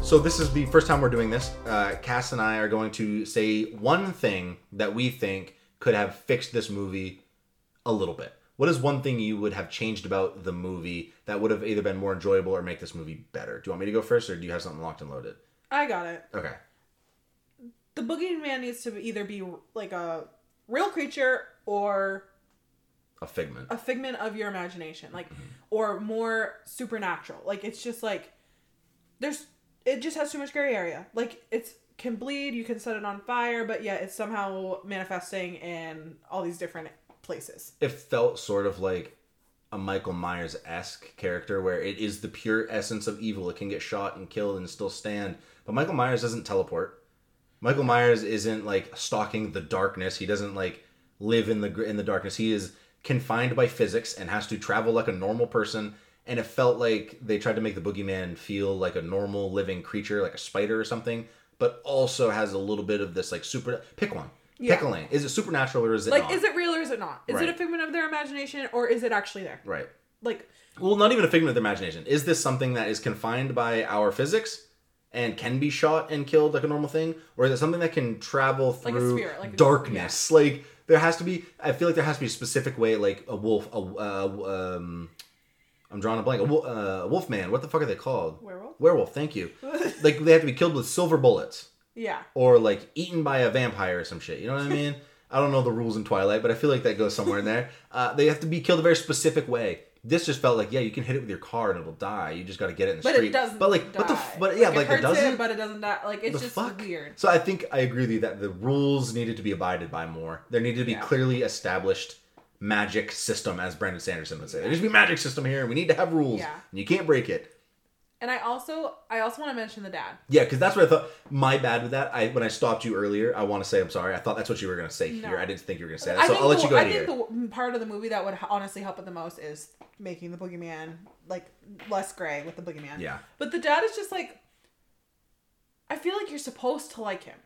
So this is the first time we're doing this. Uh, Cass and I are going to say one thing that we think could have fixed this movie a little bit. What is one thing you would have changed about the movie that would have either been more enjoyable or make this movie better? Do you want me to go first, or do you have something locked and loaded? I got it. Okay. The boogeyman needs to either be like a real creature or A figment. a figment of your imagination, like Mm-hmm. or more supernatural. Like it's just like there's it just has too much gray area. Like it's can bleed, you can set it on fire, but yet it's somehow manifesting in all these different places. It felt sort of like a Michael Myers esque character where it is the pure essence of evil. It can get shot and killed and still stand. But Michael Myers doesn't teleport. Michael Myers isn't like stalking the darkness. He doesn't like live in the in the darkness. He is confined by physics and has to travel like a normal person. And it felt like they tried to make the boogeyman feel like a normal living creature, like a spider or something, but also has a little bit of this like super. Pick one. Pick a lane. Is it supernatural or is it Like not? is it real or is it not? Is it a figment of their imagination or is it actually there? right? Like Well, not even a figment of their imagination. Is this something that is confined by our physics and can be shot and killed like a normal thing, or is it something that can travel Like through spirit, like darkness? Like there has to be. I feel like there has to be a specific way, like a wolf. A uh, um, I'm drawing a blank. A, uh, a wolf man. What the fuck are they called? Werewolf? Werewolf. Thank you. like they have to be killed with silver bullets yeah. or like eaten by a vampire or some shit. You know what I mean? [LAUGHS] I don't know the rules in Twilight, but I feel like that goes somewhere in there. Uh, they have to be killed a very specific way. This just felt like, yeah, you can hit it with your car and it'll die. You just got to get it in the But street. it doesn't. But like, die. what the? F- but yeah, like, it it doesn't. It, but it doesn't die. Like it's just fuck? weird. So I think I agree with you that the rules needed to be abided by more. There needed to be Yeah. clearly established magic system, as Brandon Sanderson would say. There needs to be magic system here, and we need to have rules, Yeah. and you can't break it. And I also I also want to mention the dad. Yeah, because that's what I thought. My bad with that. I when I stopped you earlier, I want to say I'm sorry. I thought that's what you were going to say No. here. I didn't think you were going to say that. I So think I'll let the, you go I ahead here. think the part of the movie that would honestly help it the most is making the boogeyman like less gray with the boogeyman. Yeah. But the dad is just like I feel like you're supposed to like him.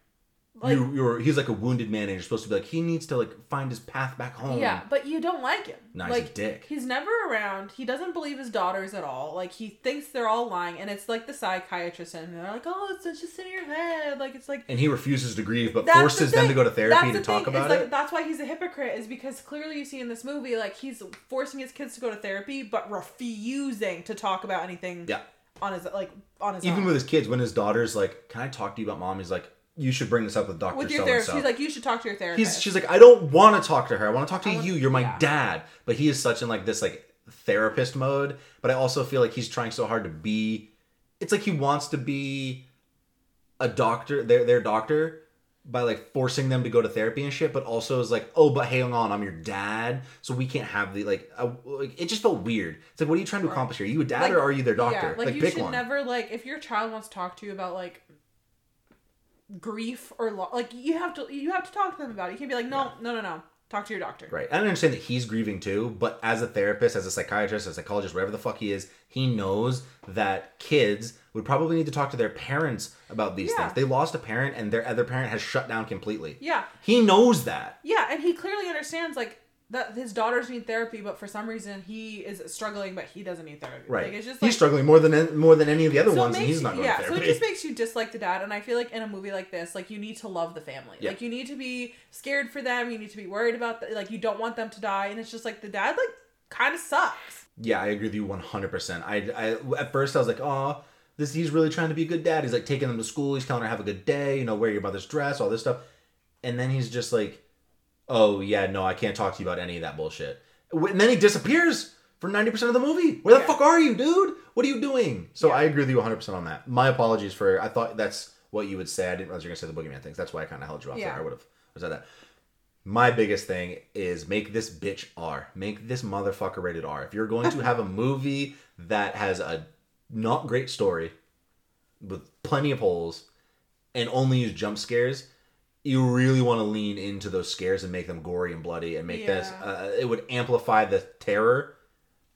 Like you, you're he's like a wounded man, and you're supposed to be like he needs to like find his path back home. Yeah, but you don't like him. Nah, he's a like dick. He's never around. He doesn't believe his daughters at all. Like he thinks they're all lying, and it's like the psychiatrist, and they're like, "Oh, it's just in your head." Like it's like and he refuses to grieve, but That's the forces them to go to therapy That's to the talk thing. about It's it. Like, that's why he's a hypocrite. Is because clearly you see in this movie, like he's forcing his kids to go to therapy, but refusing to talk about anything Yeah. on his like on his Even own. with his kids, when his daughter's like, "Can I talk to you about mom?" He's like, "You should bring this up with Doctor with your therapist. so." She's like, you should talk to your therapist. He's, she's like, I don't want to talk to her. I want to talk to you. You're my yeah. dad. But he is such in like this like therapist mode. But I also feel like he's trying so hard to be. It's like he wants to be a doctor, their their doctor, by like forcing them to go to therapy and shit. But also is like, oh, but hang on, I'm your dad, so we can't have the like. Uh, like it just felt weird. It's like, what are you trying to accomplish here? Are you a dad Like, or are you their doctor? Yeah, like, you pick should one. never like if your child wants to talk to you about like grief or lo- like you have to you have to talk to them about it. You can't be like, no, no, no, no. Talk to your doctor. Right. I understand that he's grieving too, but as a therapist, as a psychiatrist, as a psychologist, whatever the fuck he is, he knows that kids would probably need to talk to their parents about these Yeah. things. They lost a parent and their other parent has shut down completely. Yeah. He knows that. Yeah, and he clearly understands like that his daughters need therapy, but for some reason he is struggling, but he doesn't need therapy. Right. Like it's just he's struggling more than more than any of the other so ones, and he's not going yeah, to so therapy. it just makes you dislike the dad, and I feel like in a movie like this, like you need to love the family. Yeah. Like you need to be scared for them. You need to be worried about the, like you don't want them to die, and it's just like the dad like kind of sucks. Yeah, I agree with you 100%. I, I at first I was like, "Oh, this he's really trying to be a good dad. He's like taking them to school, he's telling her have a good day, you know, wear your mother's dress, all this stuff." And then he's just like, "Oh, yeah, no, I can't talk to you about any of that bullshit." And then he disappears for 90% of the movie. Where the Yeah. fuck are you, dude? What are you doing? So I agree with you 100% on that. My apologies for I thought that's what you would say. I didn't realize you were going to say the boogeyman things. That's why I kind of held you off Yeah. there. I would have said that. My biggest thing is make this bitch R. Make this motherfucker rated R. If you're going to have a [LAUGHS] movie that has a not great story with plenty of holes and only use jump scares, you really want to lean into those scares and make them gory and bloody and make this uh, it would amplify the terror.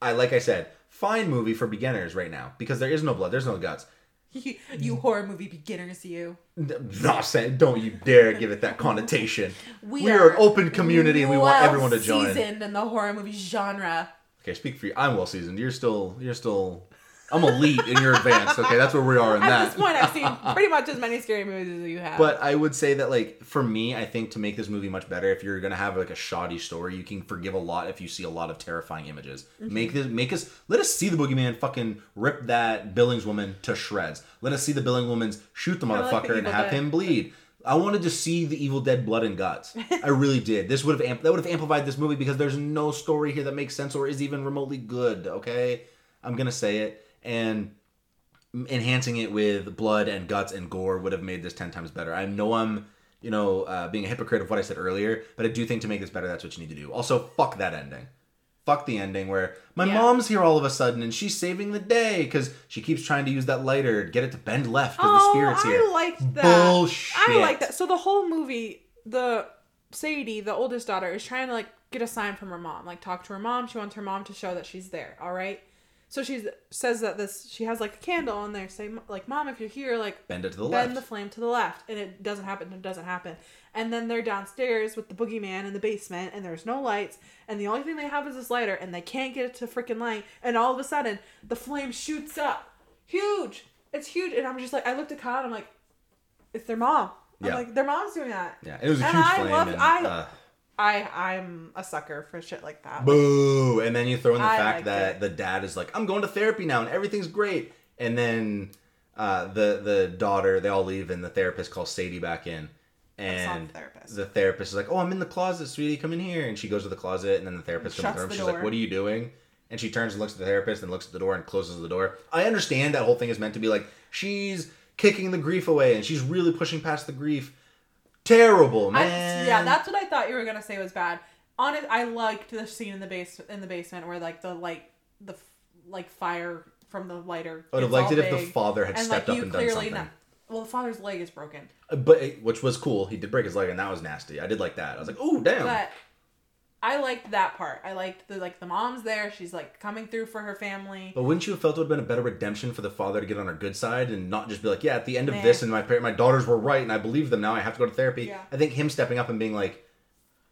I like I said, fine movie for beginners right now because there is no blood, there's no guts. you, [LAUGHS] you horror movie beginners, you. Not saying, don't you dare give it that connotation. [LAUGHS] We, We are an open community and we want everyone to join. Seasoned in the horror movie genre. Okay, speak for you. I'm well seasoned. You're still, you're still. I'm elite and you're advanced. Okay, that's where we are in At that. At this point, I've seen pretty much as many scary movies as you have. But I would say that, like, for me, I think to make this movie much better, if you're gonna have like a shoddy story, you can forgive a lot if you see a lot of terrifying images. Mm-hmm. Make this, make us, let us see the boogeyman fucking rip that Billings woman to shreds. Let us see the Billings woman shoot the Kinda like the motherfucker and have Dead. him bleed. I wanted to see the Evil Dead blood and guts. I [LAUGHS] really did. This would have amp- that would have amplified this movie because there's no story here that makes sense or is even remotely good. Okay, I'm gonna say it and enhancing it with blood and guts and gore would have made this 10 times better. I know I'm, you know, uh, being a hypocrite of what I said earlier, but I do think to make this better, that's what you need to do. Also, fuck that ending. Fuck the ending where my Yeah. mom's here all of a sudden and she's saving the day because she keeps trying to use that lighter to get it to bend left because the spirit's here. Oh, I liked that. Bullshit. I like that. So the whole movie, the Sadie, the oldest daughter, is trying to like get a sign from her mom, like talk to her mom. She wants her mom to show that she's there. All right. So she says that this she has like a candle on there, say like, "Mom, if you're here, like Bend it to the bend left. the flame to the left," and it doesn't happen. It doesn't happen. And then they're downstairs with the boogeyman in the basement, and there's no lights, and the only thing they have is this lighter, and they can't get it to freaking light. And all of a sudden, the flame shoots up, huge. It's huge, and I'm just like, I looked at Kyle, and I'm like, it's their mom. I'm Yeah. like, their mom's doing that. yeah, it was a And huge I flame. love- and, uh, I I'm a sucker for shit like that. Boo! And then you throw in the I fact that it. the dad is like, "I'm going to therapy now, and everything's great." And then uh, the the daughter, they all leave, and the therapist calls Sadie back in, and the therapist. the therapist is like, "Oh, I'm in the closet, sweetie. Come in here." And she goes to the closet, and then the therapist comes in the room. She's door. like, "What are you doing?" And she turns and looks at the therapist, and looks at the door, and closes the door. I understand that whole thing is meant to be like she's kicking the grief away, and she's really pushing past the grief. Terrible, I, man. yeah, that's what I thought you were gonna say was bad. Honest, I liked the scene in the base in the basement where like the light, the like fire from the lighter. I would have liked it if the father had and, stepped like, up and done something. kn- well, the father's leg is broken, uh, But which was cool. He did break his leg, and that was nasty. I did like that. I was like, "Oh, damn." but I liked that part. I liked the like the mom's there. She's like coming through for her family. But wouldn't you have felt it would have been a better redemption for the father to get on her good side and not just be like, yeah, at the end of Nah. this, and my par- my daughters were right, and I believe them now. I have to go to therapy. Yeah. I think him stepping up and being like,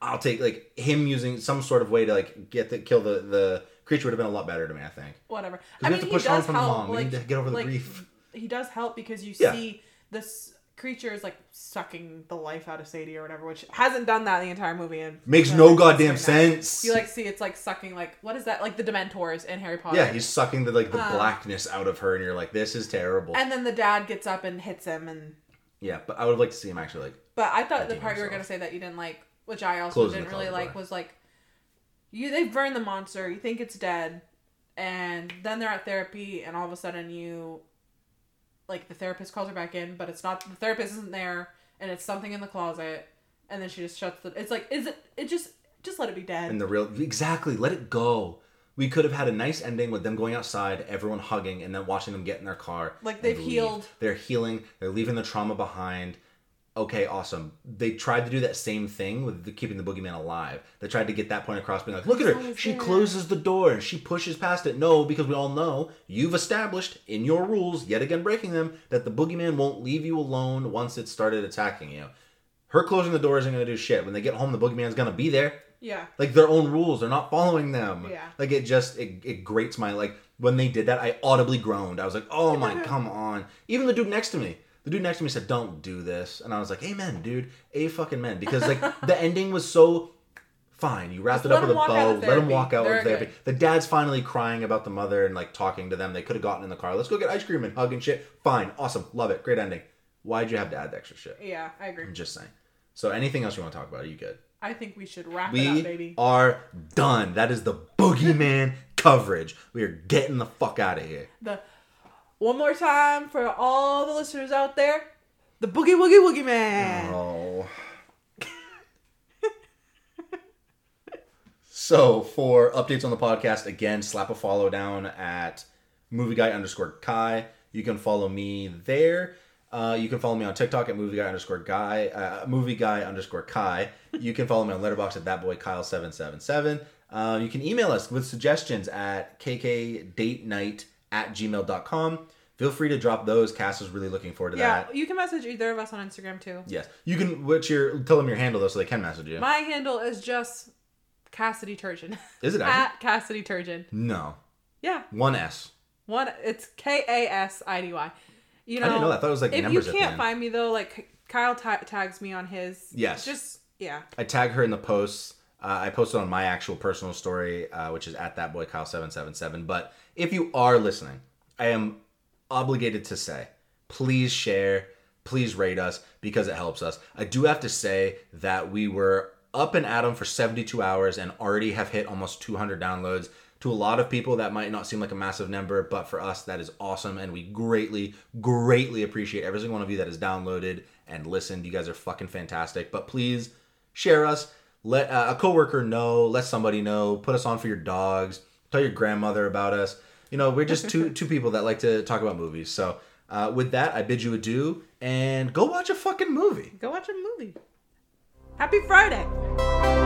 I'll take like him using some sort of way to like get the kill the the creature would have been a lot better to me. I think. Whatever. we I have mean, to he push does on from the help. mom. We Like, need to get over the like, grief. He does help because you Yeah. see this. Creature is like sucking the life out of Sadie or whatever, which hasn't done that the entire movie. And Makes no goddamn sense. You like see it's like sucking like what is that like the Dementors in Harry Potter? yeah, he's sucking the like the uh. blackness out of her, and you're like, this is terrible. And then the dad gets up and hits him, and yeah, but I would like to see him actually like but I thought the part you were gonna say that you didn't like, which I also Closing didn't really like, door. was like you they've burned the monster, you think it's dead, and then they're at therapy, and all of a sudden you like the therapist calls her back in, but it's not the therapist isn't there, and it's something in the closet, and then she just shuts the. It's like is it? It just just let it be dead. in the real exactly let it go we could have had a nice ending with them going outside everyone hugging and then watching them get in their car Like they've leave. healed. they're healing they're leaving the trauma behind okay awesome. They tried to do that same thing with the, keeping the boogeyman alive. They tried to get that point across being like look at her. She closes the door. And she pushes past it. No because we all know you've established in your rules yet again breaking them that the boogeyman won't leave you alone once it started attacking you. Her closing the door isn't going to do shit. When they get home the boogeyman's going to be there. Yeah. like their own rules. They're not following them. Yeah. like it just it, it grates my like when they did that i audibly groaned. I was like oh my [LAUGHS] come on. Even the dude next to me the dude next to me said don't do this. And i was like amen dude. A fucking men because like [LAUGHS] the ending was so fine. You wrapped Just it up with a him walk out bow. let him walk out They're of therapy. good. the dad's finally crying about the mother and like talking to them. They could have gotten in the car. Let's go get ice cream and hug and shit. Fine. Awesome. Love it. Great ending. Why'd you have to add the extra shit? Yeah, I agree. i'm just saying. So anything else you want to talk about? Are you good? I think we should wrap it up, we baby. are done. That is the boogeyman coverage. We are getting the fuck out of here. The one more time for all the listeners out there, the boogie woogie woogie man. Oh. so for updates on the podcast, again, slap a follow down at movie guy underscore Kai. You can follow me there. Uh, you can follow me on TikTok at movie guy underscore guy, uh, movie guy underscore Kai. You can follow me on Letterboxd at that boy Kyle seven seven seven. Uh, you can email us with suggestions at kkdatenight at gmail.com. Feel free to drop those. Cass is really looking forward to Yeah, that. you can message either of us on Instagram too. Yes, you can. What's your? Tell them your handle though, so they can message you. My handle is just Kasidy Turgeon. [LAUGHS] Is it actually? At Kasidy Turgeon. No, Yeah, one S. one. It's K A S I D Y. You know, I didn't know that. I thought it was, like, if numbers you at the can't find me though, like Kyle ta- tags me on his. Yes. Just yeah. I tag her in the posts. Uh, I posted on my actual personal story, uh, which is at that boy Kyle seven seven seven. But if you are listening, I am obligated to say, please share, please rate us because it helps us. I do have to say that we were up and at 'em for 72 hours and already have hit almost 200 downloads. To a lot of people, that might not seem like a massive number, but for us, that is awesome. And we greatly, greatly appreciate every single one of you that has downloaded and listened. You guys are fucking fantastic. But please share us. Let uh, a coworker know. Let somebody know. Put us on for your dogs. Tell your grandmother about us. You know, we're just two [LAUGHS] two people that like to talk about movies. So uh, with that, I bid you adieu and go watch a fucking movie. Go watch a movie. Happy Friday.